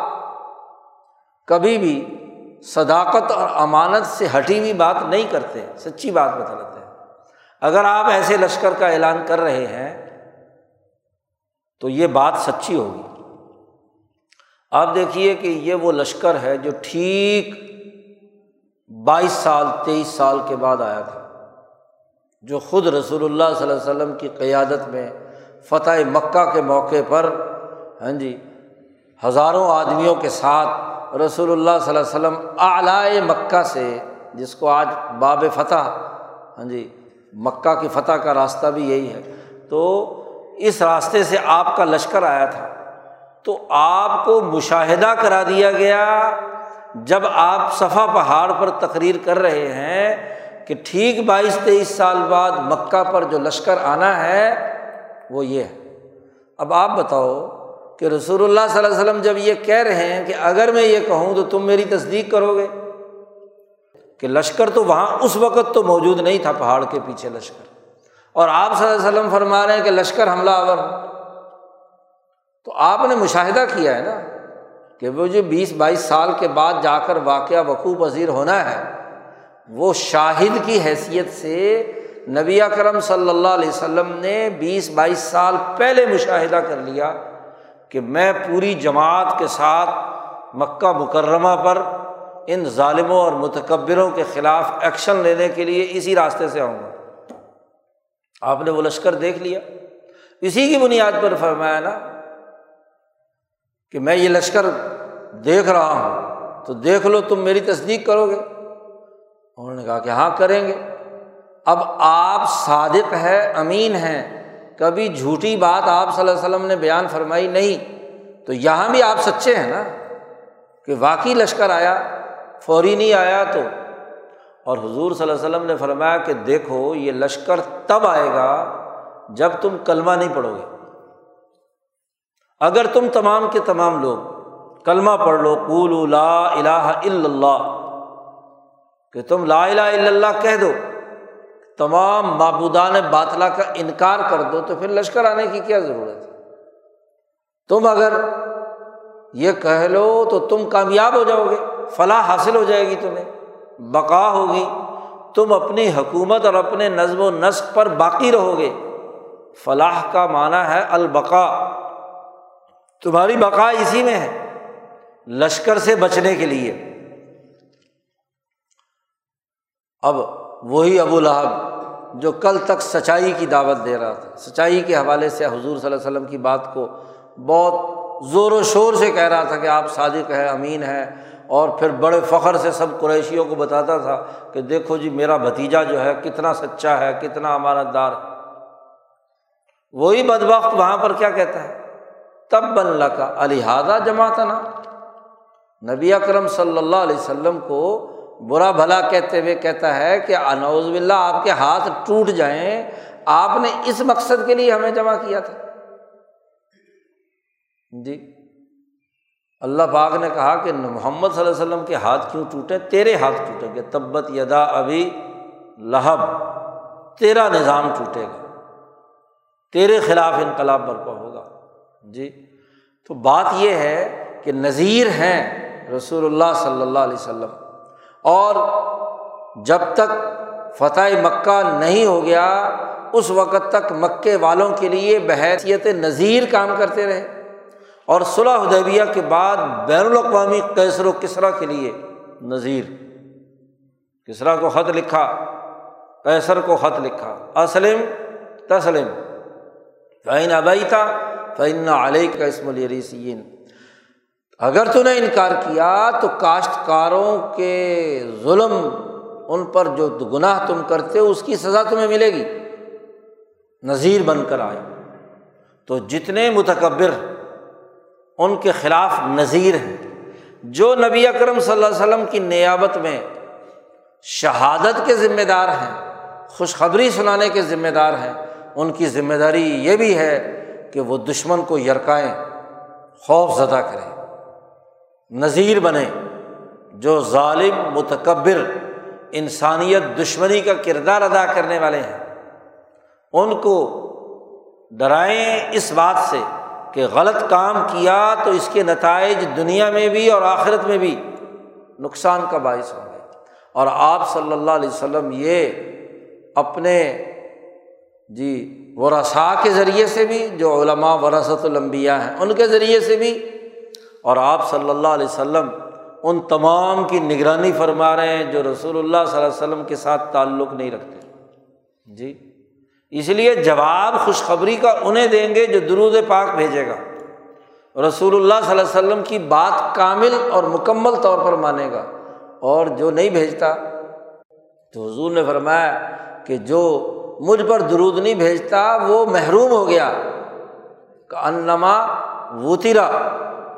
Speaker 1: کبھی بھی صداقت اور امانت سے ہٹی ہوئی بات نہیں کرتے۔ سچی بات بتا ہیں۔ اگر آپ ایسے لشکر کا اعلان کر رہے ہیں، تو یہ بات سچی ہوگی۔ آپ دیکھیے کہ یہ وہ لشکر ہے جو ٹھیک بائیس سال، تیئیس سال کے بعد آیا تھا، جو خود رسول اللہ صلی اللہ علیہ وسلم کی قیادت میں فتح مکہ کے موقع پر ہاں جی ہزاروں آدمیوں کے ساتھ رسول اللہ صلی اللہ علیہ وسلم اعلی مکہ سے، جس کو آج باب فتح ہاں جی مکہ کی فتح کا راستہ بھی یہی ہے۔ تو اس راستے سے آپ کا لشکر آیا تھا۔ تو آپ کو مشاہدہ کرا دیا گیا جب آپ صفا پہاڑ پر تقریر کر رہے ہیں کہ ٹھیک بائیس تیئیس سال بعد مکہ پر جو لشکر آنا ہے، وہ یہ ہے۔ اب آپ بتاؤ کہ رسول اللہ صلی اللہ علیہ وسلم جب یہ کہہ رہے ہیں کہ اگر میں یہ کہوں تو تم میری تصدیق کرو گے۔ کہ لشکر تو وہاں اس وقت تو موجود نہیں تھا پہاڑ کے پیچھے لشکر۔ اور آپ صلی اللہ علیہ وسلم فرما رہے ہیں کہ لشکر حملہ آور تو آپ نے مشاہدہ کیا ہے نا کہ وہ جو بیس بائیس سال کے بعد جا کر واقعہ وقوع پذیر ہونا ہے، وہ شاہد کی حیثیت سے نبی کرم صلی اللہ علیہ وسلم نے بیس بائیس سال پہلے مشاہدہ کر لیا کہ میں پوری جماعت کے ساتھ مکہ مکرمہ پر ان ظالموں اور متکبروں کے خلاف ایکشن لینے کے لیے اسی راستے سے آؤں گا۔ آپ نے وہ لشکر دیکھ لیا۔ اسی کی بنیاد پر فرمایا نا کہ میں یہ لشکر دیکھ رہا ہوں، تو دیکھ لو تم میری تصدیق کرو گے۔ انہوں نے کہا کہ ہاں کریں گے۔ اب آپ صادق ہے امین ہیں۔ کبھی جھوٹی بات آپ صلی اللہ علیہ وسلم نے بیان فرمائی نہیں۔ تو یہاں بھی آپ سچے ہیں نا، کہ واقعی لشکر آیا، فوری نہیں آیا تو۔ اور حضور صلی اللہ علیہ وسلم نے فرمایا کہ دیکھو، یہ لشکر تب آئے گا جب تم کلمہ نہیں پڑھو گے۔ اگر تم تمام کے تمام لوگ کلمہ پڑھ لو قول لا الہ الا اللہ، کہ تم لا الہ الا اللہ کہہ دو، تمام معبودان باطلا کا انکار کر دو، تو پھر لشکر آنے کی کیا ضرورت ہے؟ تم اگر یہ کہہ لو تو تم کامیاب ہو جاؤ گے، فلاح حاصل ہو جائے گی تمہیں، بقا ہوگی، تم اپنی حکومت اور اپنے نظم و نسق پر باقی رہو گے۔ فلاح کا معنی ہے البقا تمہاری بقا اسی میں ہے، لشکر سے بچنے کے لیے۔ اب وہی ابو لہب جو کل تک سچائی کی دعوت دے رہا تھا، سچائی کے حوالے سے حضور صلی اللہ علیہ وسلم کی بات کو بہت زور و شور سے کہہ رہا تھا کہ آپ صادق ہے امین ہے اور پھر بڑے فخر سے سب قریشیوں کو بتاتا تھا کہ دیکھو جی میرا بھتیجا جو ہے کتنا سچا ہے، کتنا امانت دار ہے۔ وہی بد وقت وہاں پر کیا کہتا ہے؟ تب بن لکا الحادہ جماعت نا۔ نبی اکرم صلی اللہ علیہ وسلم کو برا بھلا کہتے ہوئے کہتا ہے کہ انوز بلّہ آپ کے ہاتھ ٹوٹ جائیں، آپ نے اس مقصد کے لیے ہمیں جمع کیا تھا۔ جی۔ اللہ پاک نے کہا کہ محمد صلی اللہ علیہ وسلم کے ہاتھ کیوں ٹوٹے؟ تیرے ہاتھ ٹوٹیں گے تبت یدا ابھی لہب۔ تیرا نظام ٹوٹے گا۔ تیرے خلاف انقلاب برپا ہوگا۔ جی۔ تو بات یہ ہے کہ نذیر ہیں رسول اللہ صلی اللہ علیہ وسلم۔ اور جب تک فتح مکہ نہیں ہو گیا، اس وقت تک مکے والوں کے لیے بحیثیت نذیر کام کرتے رہے۔ اور صلاح حدیبیہ کے بعد بین الاقوامی کیسر و کسرا کے لیے نذیر۔ کسرا کو خط لکھا کیسر کو خط لکھا۔ اسلم، تسلم۔ فعین ابئی تھا فعین علیہ کا اسم الریسین اگر تو نے انکار کیا تو کاشتکاروں کے ظلم ان پر جو گناہ تم کرتے ہو اس کی سزا تمہیں ملے گی۔ نذیر بن کر آئے۔ تو جتنے متکبر ان کے خلاف نذیر ہیں، جو نبی اکرم صلی اللہ علیہ وسلم کی نیابت میں شہادت کے ذمہ دار ہیں، خوشخبری سنانے کے ذمہ دار ہیں، ان کی ذمہ داری یہ بھی ہے کہ وہ دشمن کو یرکائیں، خوف زدہ کریں، نذیر بنے جو ظالم، متکبر، انسانیت دشمنی کا کردار ادا کرنے والے ہیں۔ ان کو ڈرائیں اس بات سے کہ غلط کام کیا تو اس کے نتائج دنیا میں بھی اور آخرت میں بھی نقصان کا باعث ہوں گے۔ اور آپ صلی اللہ علیہ وسلم یہ اپنے جی ورثاء کے ذریعے سے بھی جو علماء وراثت الانبیاء ہیں، ان کے ذریعے سے بھی۔ اور آپ صلی اللہ علیہ وسلم ان تمام کی نگرانی فرما رہے ہیں جو رسول اللہ صلی اللہ علیہ وسلم کے ساتھ تعلق نہیں رکھتے۔ جی اس لیے جواب خوشخبری کا انہیں دیں گے جو درود پاک بھیجے گا۔ رسول اللہ صلی اللہ علیہ وسلم کی بات کامل اور مکمل طور پر مانے گا۔ اور جو نہیں بھیجتا، تو حضور نے فرمایا کہ جو مجھ پر درود نہیں بھیجتا، وہ محروم ہو گیا۔ انما وطیرا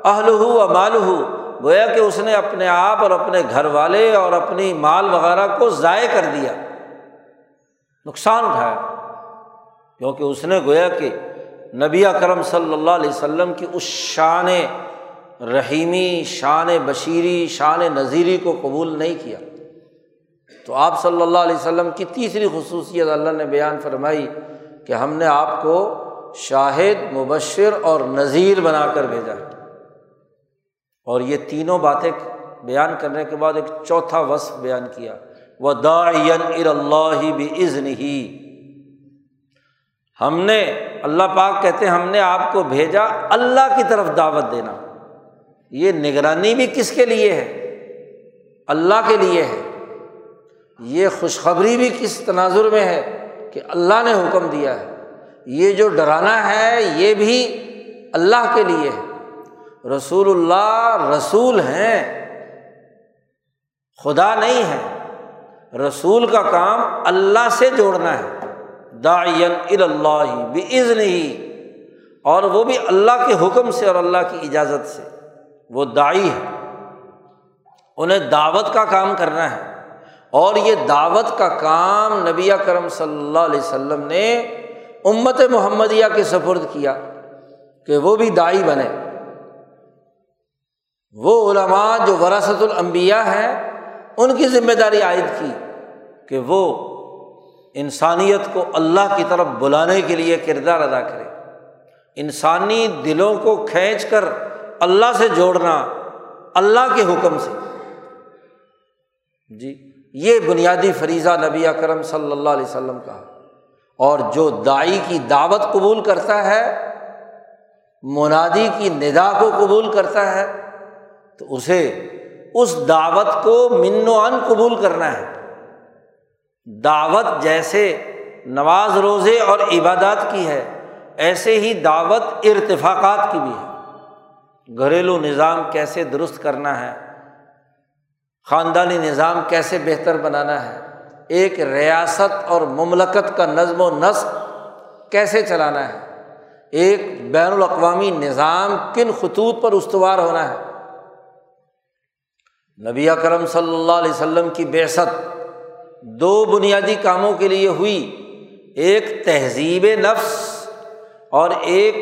Speaker 1: اہل ہو و مال ہو گویا کہ اس نے اپنے آپ اور اپنے گھر والے اور اپنی مال وغیرہ کو ضائع کر دیا۔ نقصان اٹھایا۔ کیونکہ اس نے گویا کہ نبی کرم صلی اللہ علیہ وسلم کی اس شان رحیمی، شان بشیری، شان نذیری کو قبول نہیں کیا۔ تو آپ صلی اللہ علیہ وسلم کی تیسری خصوصیت اللہ نے بیان فرمائی کہ ہم نے آپ کو شاہد، مبشر اور نذیر بنا کر بھیجا۔ اور یہ تینوں باتیں بیان کرنے کے بعد ایک چوتھا وصف بیان کیا۔ وہ داعین اللہ بھی عزن ہی ہم نے، اللہ پاک کہتے ہیں، ہم نے آپ کو بھیجا اللہ کی طرف دعوت دینا۔ یہ نگرانی بھی کس کے لیے ہے؟ اللہ کے لیے ہے۔ یہ خوشخبری بھی کس تناظر میں ہے کہ اللہ نے حکم دیا ہے؟ یہ جو ڈرانا ہے، یہ بھی اللہ کے لیے ہے۔ رسول اللہ رسول ہیں، خدا نہیں ہے۔ رسول کا کام اللہ سے جوڑنا ہے۔ داعین اللہ بزن ہی اور وہ بھی اللہ کے حکم سے اور اللہ کی اجازت سے۔ وہ دائی ہے۔ انہیں دعوت کا کام کرنا ہے۔ اور یہ دعوت کا کام نبی کرم صلی اللہ علیہ وسلم نے امت محمدیہ کے سفرد کیا کہ وہ بھی دائی بنے۔ وہ علماء جو وراثت الانبیاء ہیں، ان کی ذمہ داری عائد کی کہ وہ انسانیت کو اللہ کی طرف بلانے کے لیے کردار ادا کرے انسانی دلوں کو کھینچ کر اللہ سے جوڑنا، اللہ کے حکم سے۔ جی۔ یہ بنیادی فریضہ نبی اکرم صلی اللہ علیہ وسلم کا اور جو دائی کی دعوت قبول کرتا ہے، منادی کی ندا کو قبول کرتا ہے، تو اسے اس دعوت کو من و ان قبول کرنا ہے۔ دعوت جیسے نواز روزے اور عبادات کی ہے، ایسے ہی دعوت ارتفاقات کی بھی ہے۔ گھریلو نظام کیسے درست کرنا ہے خاندانی نظام کیسے بہتر بنانا ہے؟ ایک ریاست اور مملکت کا نظم و نسق کیسے چلانا ہے؟ ایک بین الاقوامی نظام کن خطوط پر استوار ہونا ہے؟ نبی کرم صلی اللہ علیہ وسلم کی بیست دو بنیادی کاموں کے لیے ہوئی، ایک تہذیب نفس اور ایک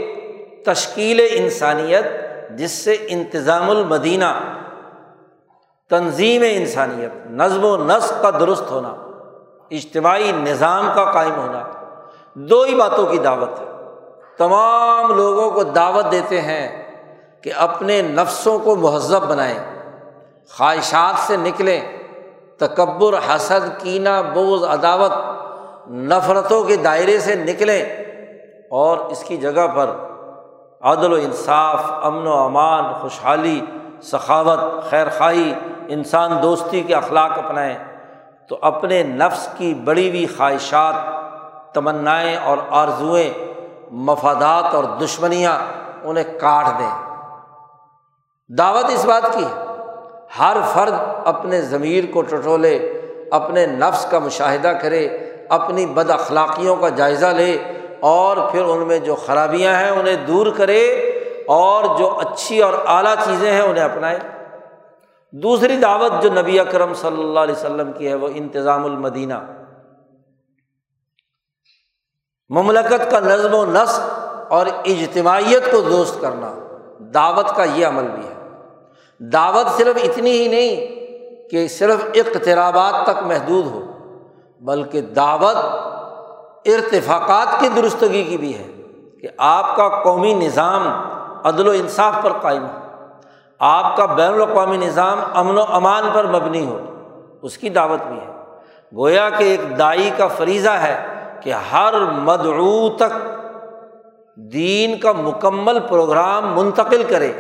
Speaker 1: تشکیل انسانیت، جس سے انتظام المدینہ تنظیم انسانیت، نظم و نسق کا درست ہونا، اجتماعی نظام کا قائم ہونا، دو ہی باتوں کی دعوت ہے۔ تمام لوگوں کو دعوت دیتے ہیں کہ اپنے نفسوں کو مہذب بنائیں، خواہشات سے نکلیں، تکبر، حسد، کینہ بوز عداوت، نفرتوں کے دائرے سے نکلیں اور اس کی جگہ پر عدل و انصاف، امن و امان، خوشحالی، سخاوت خیر خواہی انسان دوستی کے اخلاق اپنائیں تو اپنے نفس کی بڑی ہوئی خواہشات، تمنائیں اور آرزوئیں، مفادات اور دشمنیاں انہیں کاٹ دیں۔ دعوت اس بات کی ہر فرد اپنے ضمیر کو ٹٹولے، اپنے نفس کا مشاہدہ کرے، اپنی بد اخلاقیوں کا جائزہ لے اور پھر ان میں جو خرابیاں ہیں انہیں دور کرے اور جو اچھی اور اعلیٰ چیزیں ہیں انہیں اپنائے۔ دوسری دعوت جو نبی اکرم صلی اللہ علیہ وسلم کی ہے وہ انتظام المدینہ۔ مملکت کا نظم و نسق اور اجتماعیت کو دوست کرنا، دعوت کا یہ عمل بھی ہے۔ دعوت صرف اتنی ہی نہیں کہ صرف اقترابات تک محدود ہو، بلکہ دعوت ارتفاقات کی درستگی کی بھی ہے کہ آپ کا قومی نظام عدل و انصاف پر قائم ہو۔ آپ کا بین الاقوامی نظام امن و امان پر مبنی ہو۔ اس کی دعوت بھی ہے۔ گویا کہ ایک دائی کا فریضہ ہے کہ ہر مدعو تک دین کا مکمل پروگرام منتقل کرے۔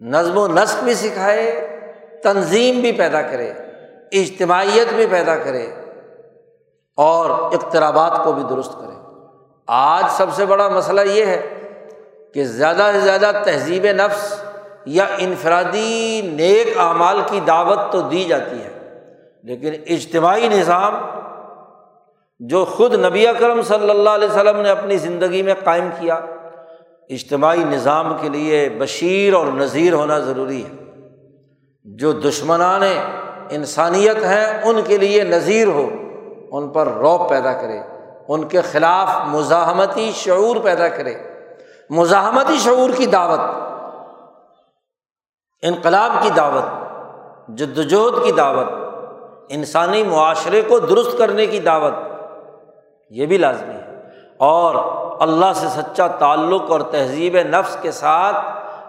Speaker 1: نظم و نسق بھی سکھائے، تنظیم بھی پیدا کرے، اجتماعیت بھی پیدا کرے اور اقترابات کو بھی درست کرے۔ آج سب سے بڑا مسئلہ یہ ہے کہ زیادہ سے زیادہ تہذیب نفس یا انفرادی نیک اعمال کی دعوت تو دی جاتی ہے۔ لیکن اجتماعی نظام جو خود نبی اکرم صلی اللہ علیہ وسلم نے اپنی زندگی میں قائم کیا، اجتماعی نظام کے لیے بشیر اور نذیر ہونا ضروری ہے۔ جو دشمنان انسانیت ہیں، ان کے لیے نذیر ہو، ان پر روب پیدا کرے۔ ان کے خلاف مزاحمتی شعور پیدا کرے۔ مزاحمتی شعور کی دعوت۔ انقلاب کی دعوت جد وجہد کی دعوت، انسانی معاشرے کو درست کرنے کی دعوت، یہ بھی لازمی ہے۔ اور اللہ سے سچا تعلق اور تہذیب نفس کے ساتھ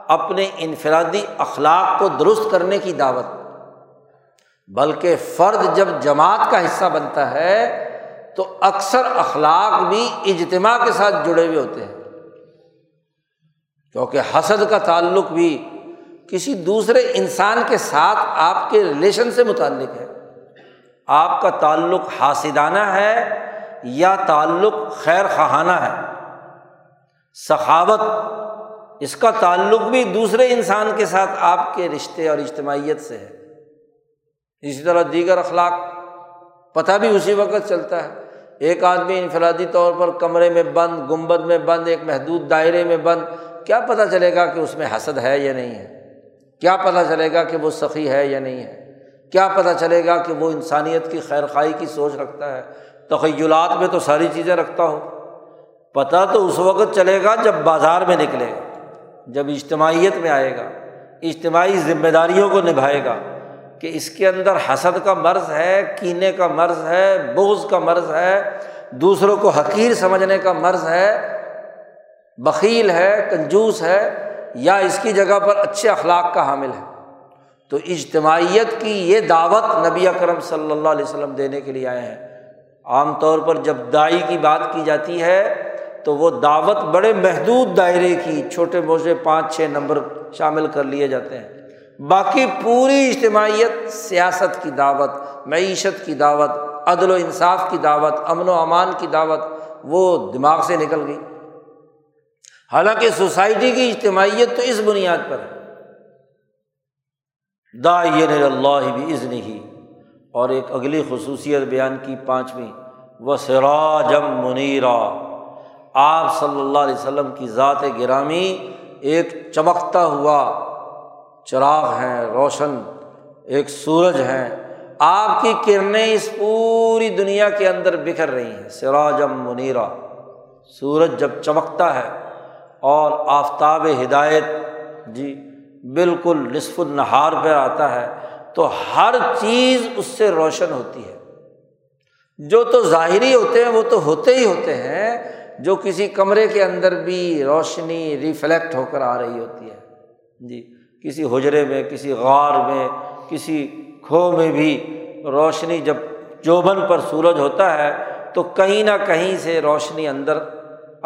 Speaker 1: اپنے انفرادی اخلاق کو درست کرنے کی دعوت۔ بلکہ فرد جب جماعت کا حصہ بنتا ہے، تو اکثر اخلاق بھی اجتماع کے ساتھ جڑے ہوئے ہوتے ہیں۔ کیونکہ حسد کا تعلق بھی کسی دوسرے انسان کے ساتھ آپ کے ریلیشن سے متعلق ہے۔ آپ کا تعلق حاسدانہ ہے یا تعلق خیر خواہانہ ہے؟ سخاوت، اس کا تعلق بھی دوسرے انسان کے ساتھ آپ کے رشتے اور اجتماعیت سے ہے۔ اسی طرح دیگر اخلاق، پتہ بھی اسی وقت چلتا ہے۔ ایک آدمی انفرادی طور پر کمرے میں بند، گنبد میں بند، ایک محدود دائرے میں بند، کیا پتہ چلے گا کہ اس میں حسد ہے یا نہیں ہے؟ کیا پتہ چلے گا کہ وہ سخی ہے یا نہیں ہے؟ کیا پتہ چلے گا کہ وہ انسانیت کی خیر خائی کی سوچ رکھتا ہے؟ تخیلات میں تو ساری چیزیں رکھتا ہو پتہ تو اس وقت چلے گا جب بازار میں نکلے گا، جب اجتماعیت میں آئے گا۔ اجتماعی ذمہ داریوں کو نبھائے گا کہ اس کے اندر حسد کا مرض ہے، کینے کا مرض ہے، بغض کا مرض ہے، دوسروں کو حقیر سمجھنے کا مرض ہے بکیل ہے، کنجوس ہے۔ یا اس کی جگہ پر اچھے اخلاق کا حامل ہے۔ تو اجتماعیت کی یہ دعوت نبی اکرم صلی اللہ علیہ وسلم دینے کے لیے آئے ہیں۔ عام طور پر جب دائی کی بات کی جاتی ہے، تو وہ دعوت بڑے محدود دائرے کی چھوٹے موٹے پانچ چھ نمبر شامل کر لیے جاتے ہیں۔ باقی پوری اجتماعیت سیاست کی دعوت، معیشت کی دعوت، عدل و انصاف کی دعوت، امن و امان کی دعوت، وہ دماغ سے نکل گئی۔ حالانکہ سوسائٹی کی اجتماعیت تو اس بنیاد پر ہے۔ دا یہ اللہ بھی عزن ہی اور ایک اگلی خصوصیت بیان کی پانچویں۔ و سراجم منیرا۔ آپ صلی اللہ علیہ وسلم کی ذات گرامی ایک چمکتا ہوا چراغ ہیں، روشن، ایک سورج ہیں۔ آپ کی کرنیں اس پوری دنیا کے اندر بکھر رہی ہیں۔ سراجم منیرا۔ سورج جب چمکتا ہے اور آفتاب ہدایت جی بالکل نصف النہار پہ آتا ہے، تو ہر چیز اس سے روشن ہوتی ہے۔ جو تو ظاہری ہوتے ہیں، وہ تو ہوتے ہی ہوتے ہیں، جو کسی کمرے کے اندر بھی روشنی ریفلیکٹ ہو کر آ رہی ہوتی ہے۔ جی کسی حجرے میں، کسی غار میں، کسی کھو میں بھی روشنی جب چوبن پر سورج ہوتا ہے، تو کہیں نہ کہیں سے روشنی اندر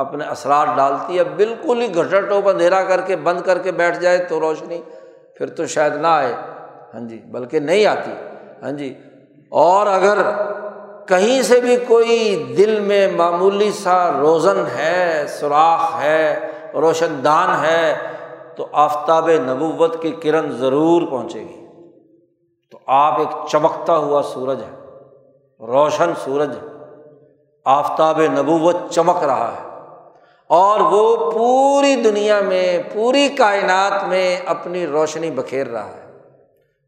Speaker 1: اپنے اثرات ڈالتی ہے، بالکل ہی گھٹا ٹوپ اندھیرا کر کے بند کر کے بیٹھ جائے تو روشنی، پھر تو شاید نہ آئے۔ ہاں جی بلکہ نہیں آتی۔ ہاں جی اور اگر کہیں سے بھی کوئی دل میں معمولی سا روزن ہے، سوراخ ہے، روشن دان ہے، تو آفتاب نبوت کی کرن ضرور پہنچے گی۔ تو آپ ایک چمکتا ہوا سورج ہے، روشن سورج آفتاب نبوت چمک رہا ہے۔ اور وہ پوری دنیا میں، پوری کائنات میں اپنی روشنی بکھیر رہا ہے۔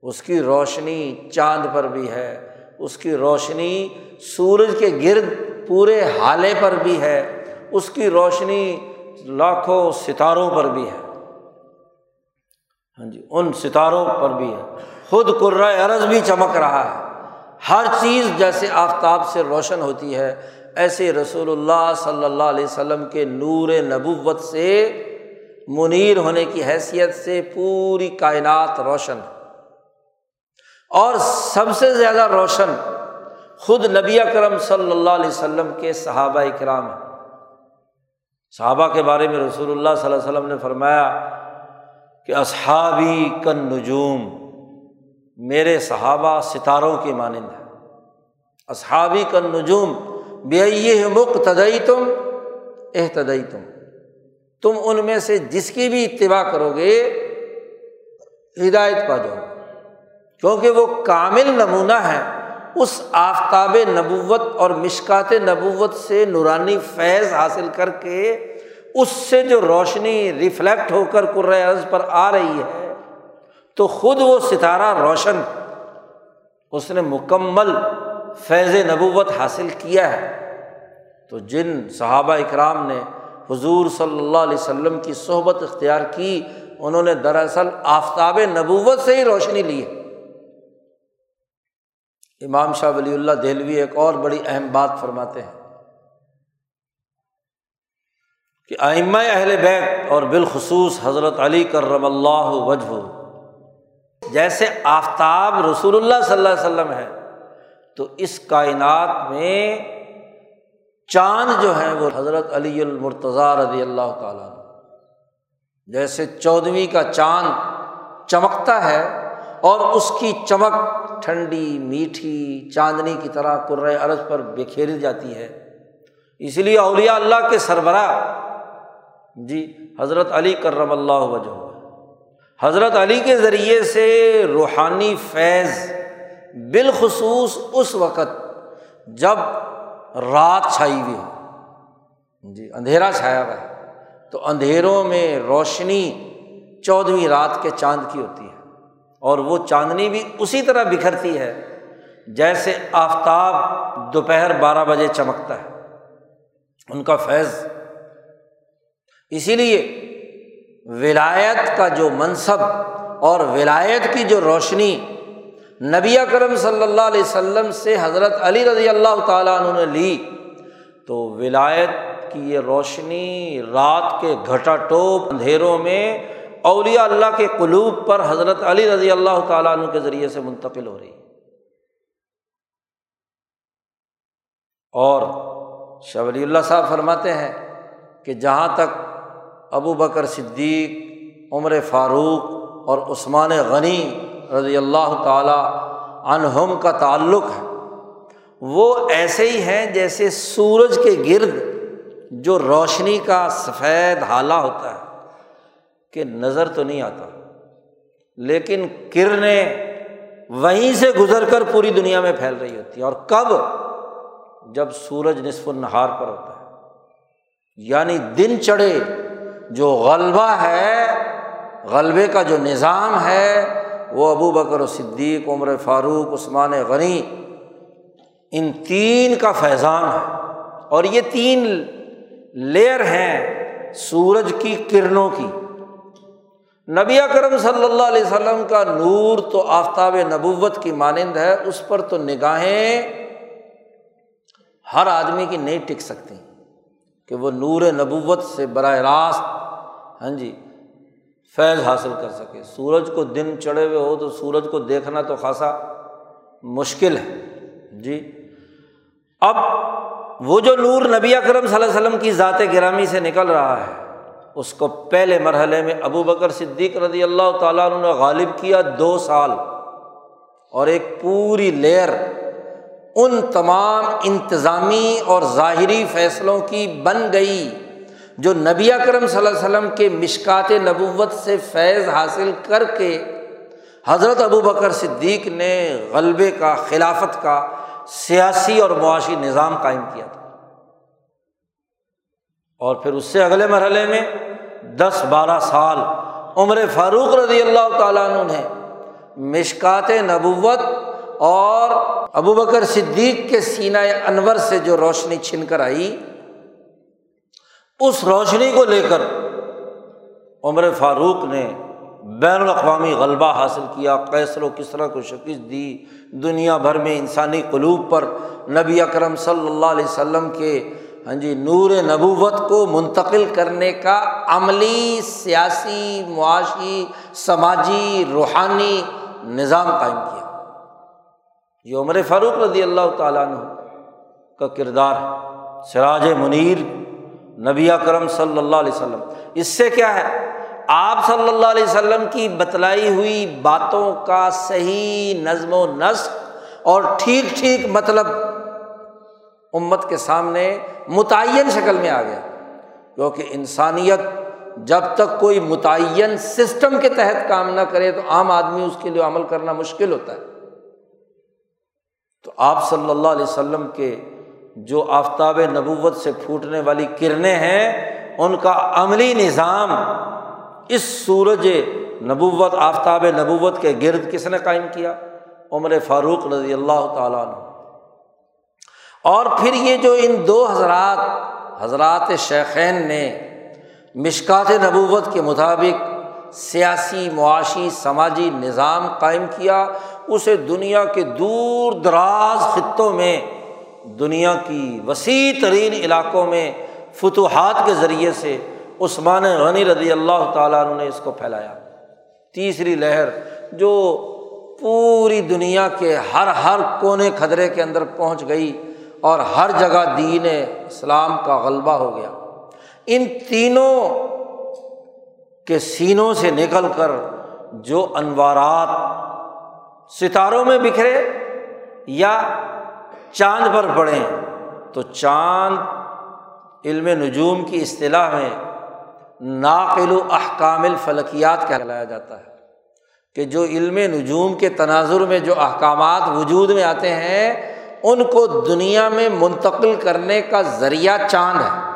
Speaker 1: اس کی روشنی چاند پر بھی ہے، اس کی روشنی سورج کے گرد پورے حالے پر بھی ہے، اس کی روشنی لاکھوں ستاروں پر بھی ہے۔ ہاں جی ان ستاروں پر بھی ہے۔ خود عرض بھی چمک رہا ہے۔ ہر چیز جیسے آفتاب سے روشن ہوتی ہے ایسے رسول اللہ صلی اللہ علیہ وسلم کے نور نبوت سے، منیر ہونے کی حیثیت سے پوری کائنات روشن اور سب سے زیادہ روشن خود نبی اکرم صلی اللہ علیہ وسلم کے صحابہ کرام ہیں۔ صحابہ کے بارے میں رسول اللہ صلی اللہ علیہ وسلم نے فرمایا کہ اصحابی کن نجوم میرے صحابہ ستاروں کی مانند ہے اصحابی کن نجوم بے مقتدئی تم احتدئی تم تم ان میں سے جس کی بھی اتباع کرو گے ہدایت پا جاؤ کیونکہ وہ کامل نمونہ ہے۔ اس آفتاب نبوت اور مشکات نبوت سے نورانی فیض حاصل کر کے اس سے جو روشنی ریفلیکٹ ہو کر عرض پر آ رہی ہے، تو خود وہ ستارہ روشن، اس نے مکمل فیض نبوت حاصل کیا ہے۔ تو جن صحابہ اکرام نے حضور صلی اللہ علیہ وسلم کی صحبت اختیار کی، انہوں نے دراصل آفتاب نبوت سے ہی روشنی لی۔ ہے امام شاہ ولی اللہ دہلوی ایک اور بڑی اہم بات فرماتے ہیں کہ آئمہ اہل بیت اور بالخصوص حضرت علی کرم اللہ وجہ جیسے آفتاب رسول اللہ صلی اللہ علیہ وسلم ہے تو اس کائنات میں چاند جو ہے وہ حضرت علی المرتضیٰ رضی اللہ تعالیٰ جیسے چودھویں کا چاند چمکتا ہے اور اس کی چمک ٹھنڈی، میٹھی چاندنی کی طرح عرض پر بکھیری جاتی ہے۔ اس لیے اولیاء اللہ کے سربراہ۔ جی حضرت علی کرم اللہ وجہ۔ حضرت علی کے ذریعے سے روحانی فیض بالخصوص اس وقت جب رات چھائی ہوئی ہو۔ جی اندھیرا چھایا ہوا ہے۔ تو اندھیروں میں روشنی چودھویں رات کے چاند کی ہوتی ہے۔ اور وہ چاندنی بھی اسی طرح بکھرتی ہے جیسے آفتاب دوپہر بارہ بجے چمکتا ہے۔ ان کا فیض۔ اسی لیے ولایت کا جو منصب اور ولایت کی جو روشنی نبی کرم صلی اللہ علیہ وسلم سے حضرت علی رضی اللہ تعالیٰ عنہ نے لی تو ولایت کی یہ روشنی رات کے گھٹا ٹوپ اندھیروں میں اولیاء اللہ کے قلوب پر حضرت علی رضی اللہ تعالیٰ عنہ کے ذریعے سے منتقل ہو رہی۔ اور شاہ ولی اللہ صاحب فرماتے ہیں کہ جہاں تک ابو بکر صدیق، عمر فاروق اور عثمان غنی رضی اللہ تعالیٰ عنہم کا تعلق ہے۔ وہ ایسے ہی ہیں جیسے سورج کے گرد جو روشنی کا سفید حالہ ہوتا ہے کہ نظر تو نہیں آتا، لیکن کرنیں وہیں سے گزر کر پوری دنیا میں پھیل رہی ہوتی ہے اور کب؟ جب سورج نصف النہار پر ہوتا ہے۔ یعنی دن چڑھے جو غلبہ ہے، غلبے کا جو نظام ہے وہ ابو بکر و صدیق، عمر فاروق، عثمان غنی، ان تین کا فیضان ہے۔ اور یہ تین لیئر ہیں سورج کی کرنوں کی۔ نبی اکرم صلی اللہ علیہ وسلم کا نور تو آفتاب نبوت کی مانند ہے، اس پر تو نگاہیں ہر آدمی کی نہیں ٹک سکتی، کہ وہ نور نبوت سے براہ راست۔ ہاں جی فیض حاصل کر سکے۔ سورج کو دن چڑھے ہوئے ہو تو سورج کو دیکھنا تو خاصا مشکل ہے۔ جی۔ اب وہ جو نور نبی اکرم صلی اللہ علیہ وسلم کی ذات گرامی سے نکل رہا ہے، اس کو پہلے مرحلے میں ابو بکر صدیق رضی اللہ تعالیٰ عنہ نے غالب کیا دو سال۔ اور ایک پوری لیئر ان تمام انتظامی اور ظاہری فیصلوں کی بن گئی۔ جو نبی اکرم صلی اللہ علیہ وسلم کے مشکات نبوت سے فیض حاصل کر کے حضرت ابو بکر صدیق نے غلبے کا، خلافت کا، سیاسی اور معاشی نظام قائم کیا تھا۔ اور پھر اس سے اگلے مرحلے میں دس بارہ سال عمر فاروق رضی اللہ تعالیٰ عنہ نے مشکات نبوت اور ابو بکر صدیق کے سینہ انور سے جو روشنی چھن کر آئی اس روشنی کو لے کر عمر فاروق نے بین الاقوامی غلبہ حاصل کیا کیسر و کسرا کو شکست دی، دنیا بھر میں انسانی قلوب پر نبی اکرم صلی اللہ علیہ وسلم کے ہاں جی نور نبوت کو منتقل کرنے کا عملی، سیاسی، معاشی، سماجی، روحانی نظام قائم کیا۔ یہ عمر فاروق رضی اللہ تعالیٰ عنہ کا کردار ہے۔ سراج منیر نبی اکرم صلی اللہ علیہ وسلم۔ اس سے کیا ہے؟ آپ صلی اللہ علیہ وسلم کی بتلائی ہوئی باتوں کا صحیح نظم و نسق اور ٹھیک ٹھیک مطلب امت کے سامنے متعین شکل میں آ گیا۔ کیونکہ انسانیت جب تک کوئی متعین سسٹم کے تحت کام نہ کرے تو عام آدمی اس کے لیے عمل کرنا مشکل ہوتا ہے۔ تو آپ صلی اللہ علیہ وسلم کے جو آفتاب نبوت سے پھوٹنے والی کرنیں ہیں، ان کا عملی نظام اس سورج نبوت، آفتاب نبوت کے گرد کس نے قائم کیا؟ عمر فاروق رضی اللہ تعالیٰ عنہ۔ اور پھر یہ جو ان دو حضرات حضرات شیخین نے مشکات نبوت کے مطابق سیاسی، معاشی، سماجی نظام قائم کیا، اسے دنیا کے دور دراز خطوں میں دنیا کی وسیع ترین علاقوں میں فتوحات کے ذریعے سے عثمان غنی رضی اللہ تعالیٰ عنہ نے اس کو پھیلایا۔ تیسری لہر جو پوری دنیا کے ہر ہر کونے کھدرے کے اندر پہنچ گئی اور ہر جگہ دین اسلام کا غلبہ ہو گیا۔ ان تینوں کے سینوں سے نکل کر جو انوارات ستاروں میں بکھرے یا چاند پر پڑے تو چاند علم نجوم کی اصطلاح میں ناقل و احکام الفلکیات کہلایا جاتا ہے کہ جو علم نجوم کے تناظر میں جو احکامات وجود میں آتے ہیں، ان کو دنیا میں منتقل کرنے کا ذریعہ چاند ہے۔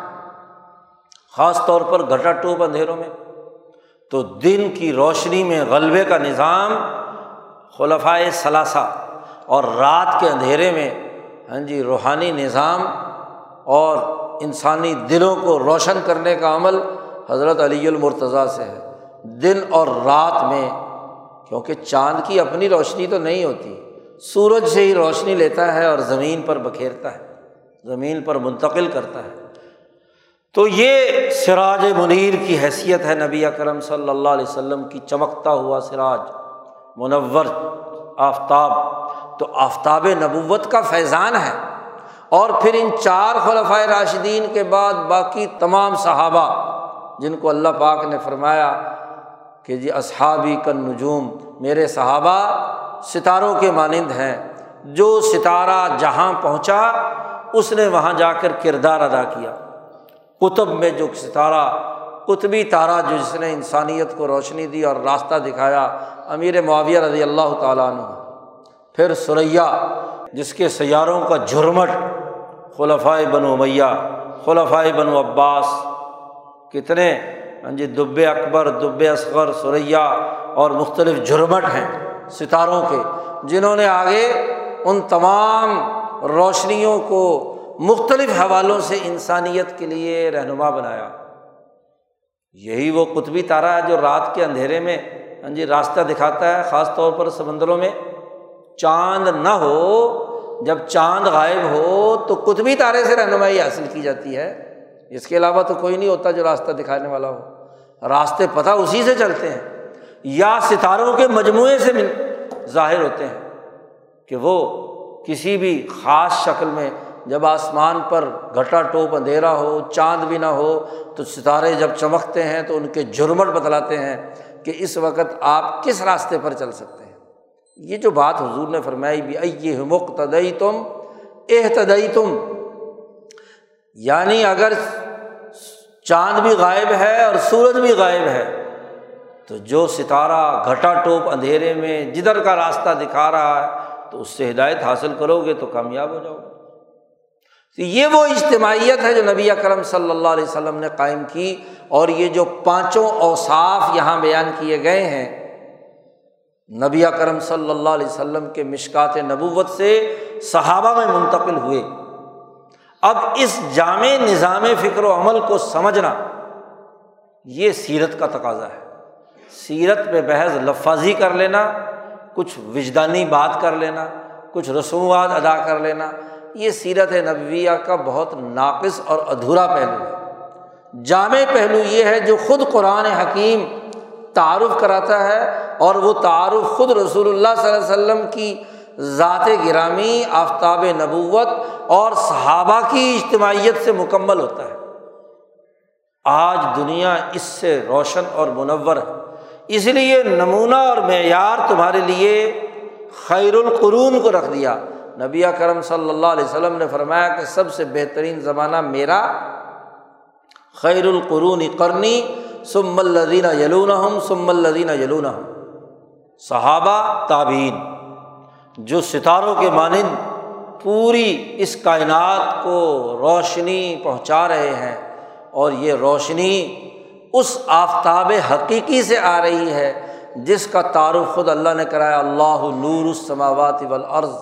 Speaker 1: خاص طور پر گھٹا ٹوپ اندھیروں میں۔ تو دن کی روشنی میں غلبے کا نظام خلفۂ ثلاثہ اور رات کے اندھیرے میں ہاں جی روحانی نظام اور انسانی دلوں کو روشن کرنے کا عمل حضرت علی المرتضیٰ سے ہے۔ دن اور رات میں، کیونکہ چاند کی اپنی روشنی تو نہیں ہوتی، سورج سے ہی روشنی لیتا ہے اور زمین پر بکھیرتا ہے، زمین پر منتقل کرتا ہے۔ تو یہ سراج منیر کی حیثیت ہے نبی اکرم صلی اللہ علیہ وسلم کی چمکتا ہوا سراج، منور، آفتاب۔ تو آفتاب نبوت کا فیضان ہے۔ اور پھر ان چار خلفۂ راشدین کے بعد باقی تمام صحابہ جن کو اللہ پاک نے فرمایا کہ جی اصحابی کن نجوم میرے صحابہ ستاروں کے مانند ہیں، جو ستارہ جہاں پہنچا اس نے وہاں جا کر کردار ادا کیا۔ کتب میں جو ستارہ، قطبی تارہ جو جس نے انسانیت کو روشنی دی اور راستہ دکھایا، امیر معاویہ رضی اللہ تعالیٰ عنہ۔ پھر سریا، جس کے سیاروں کا جھرمٹ خلفۂ بن میہ خلفۂ بن عباس، کتنے ہاں جی دب اکبر دب اصغر، سریا اور مختلف جھرمٹ ہیں ستاروں کے، جنہوں نے آگے ان تمام روشنیوں کو مختلف حوالوں سے انسانیت کے لیے رہنما بنایا۔ یہی وہ قطبی تارہ ہے جو رات کے اندھیرے میں ہاں جی راستہ دکھاتا ہے، خاص طور پر سمندروں میں۔ چاند نہ ہو، جب چاند غائب ہو تو قطبی تارے سے رہنمائی حاصل کی جاتی ہے۔ اس کے علاوہ تو کوئی نہیں ہوتا جو راستہ دکھانے والا ہو۔ راستے پتہ اسی سے چلتے ہیں، یا ستاروں کے مجموعے سے ظاہر ہوتے ہیں کہ وہ کسی بھی خاص شکل میں جب آسمان پر گھٹا ٹوپ اندھیرا ہو، چاند بھی نہ ہو، تو ستارے جب چمکتے ہیں تو ان کے جرمٹ بتلاتے ہیں کہ اس وقت آپ کس راستے پر چل سکتے ہیں۔ یہ جو بات حضور نے فرمائی بھی ائی مقتدئی تم احتدئی تم یعنی اگر چاند بھی غائب ہے اور سورج بھی غائب ہے، تو جو ستارہ گھٹا ٹوپ اندھیرے میں جدھر کا راستہ دکھا رہا ہے، تو اس سے ہدایت حاصل کرو گے تو کامیاب ہو جاؤ گے۔ تو یہ وہ اجتماعیت ہے جو نبی کرم صلی اللہ علیہ وسلم نے قائم کی، اور یہ جو پانچوں اوصاف یہاں بیان کیے گئے ہیں نبی کرم صلی اللہ علیہ وسلم کے مشکات نبوت سے صحابہ میں منتقل ہوئے۔ اب اس جامع نظام فکر و عمل کو سمجھنا یہ سیرت کا تقاضا ہے۔ سیرت پہ بحث لفاظی کر لینا، کچھ وجدانی بات کر لینا، کچھ رسومات ادا کر لینا، یہ سیرت نبویہ کا بہت ناقص اور ادھورا پہلو ہے۔ جامع پہلو یہ ہے جو خود قرآن حکیم تعارف کراتا ہے اور وہ تعارف خود رسول اللہ صلی اللہ علیہ وسلم کی ذات گرامی، آفتاب نبوت اور صحابہ کی اجتماعیت سے مکمل ہوتا ہے۔ آج دنیا اس سے روشن اور منور ہے۔ اس لیے نمونہ اور معیار تمہارے لیے خیر القرون کو رکھ دیا۔ نبی کرم صلی اللہ علیہ وسلم نے فرمایا کہ سب سے بہترین زمانہ میرا خیر القرون کرنی سم الدین یلون ہم سم الدین یلون ہم صحابہ تعبین جو ستاروں کے مانند پوری اس کائنات کو روشنی پہنچا رہے ہیں، اور یہ روشنی اس آفتاب حقیقی سے آ رہی ہے، جس کا تعارف خود اللہ نے کرایا، اللہ نور السماوات والارض۔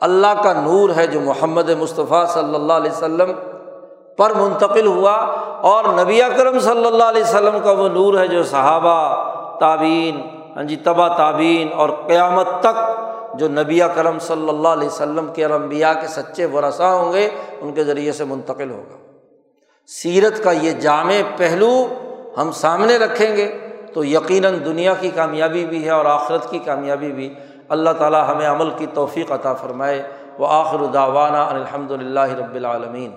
Speaker 1: اللہ کا نور ہے جو محمد مصطفیٰ صلی اللہ علیہ وسلم پر منتقل ہوا اور نبی اکرم صلی اللہ علیہ وسلم کا وہ نور ہے جو صحابہ تعبین ہاں جی تبا تعبین اور قیامت تک جو نبی کرم صلی اللہ علیہ وسلم کے المبیا کے سچے ورثہ ہوں گے، ان کے ذریعے سے منتقل ہوگا۔ سیرت کا یہ جامع پہلو ہم سامنے رکھیں گے تو یقیناً دنیا کی کامیابی بھی ہے اور آخرت کی کامیابی بھی۔ اللہ تعالیٰ ہمیں عمل کی توفیق عطا فرمائے۔ وہ آخر داوانہ الحمد للہ رب العالمین۔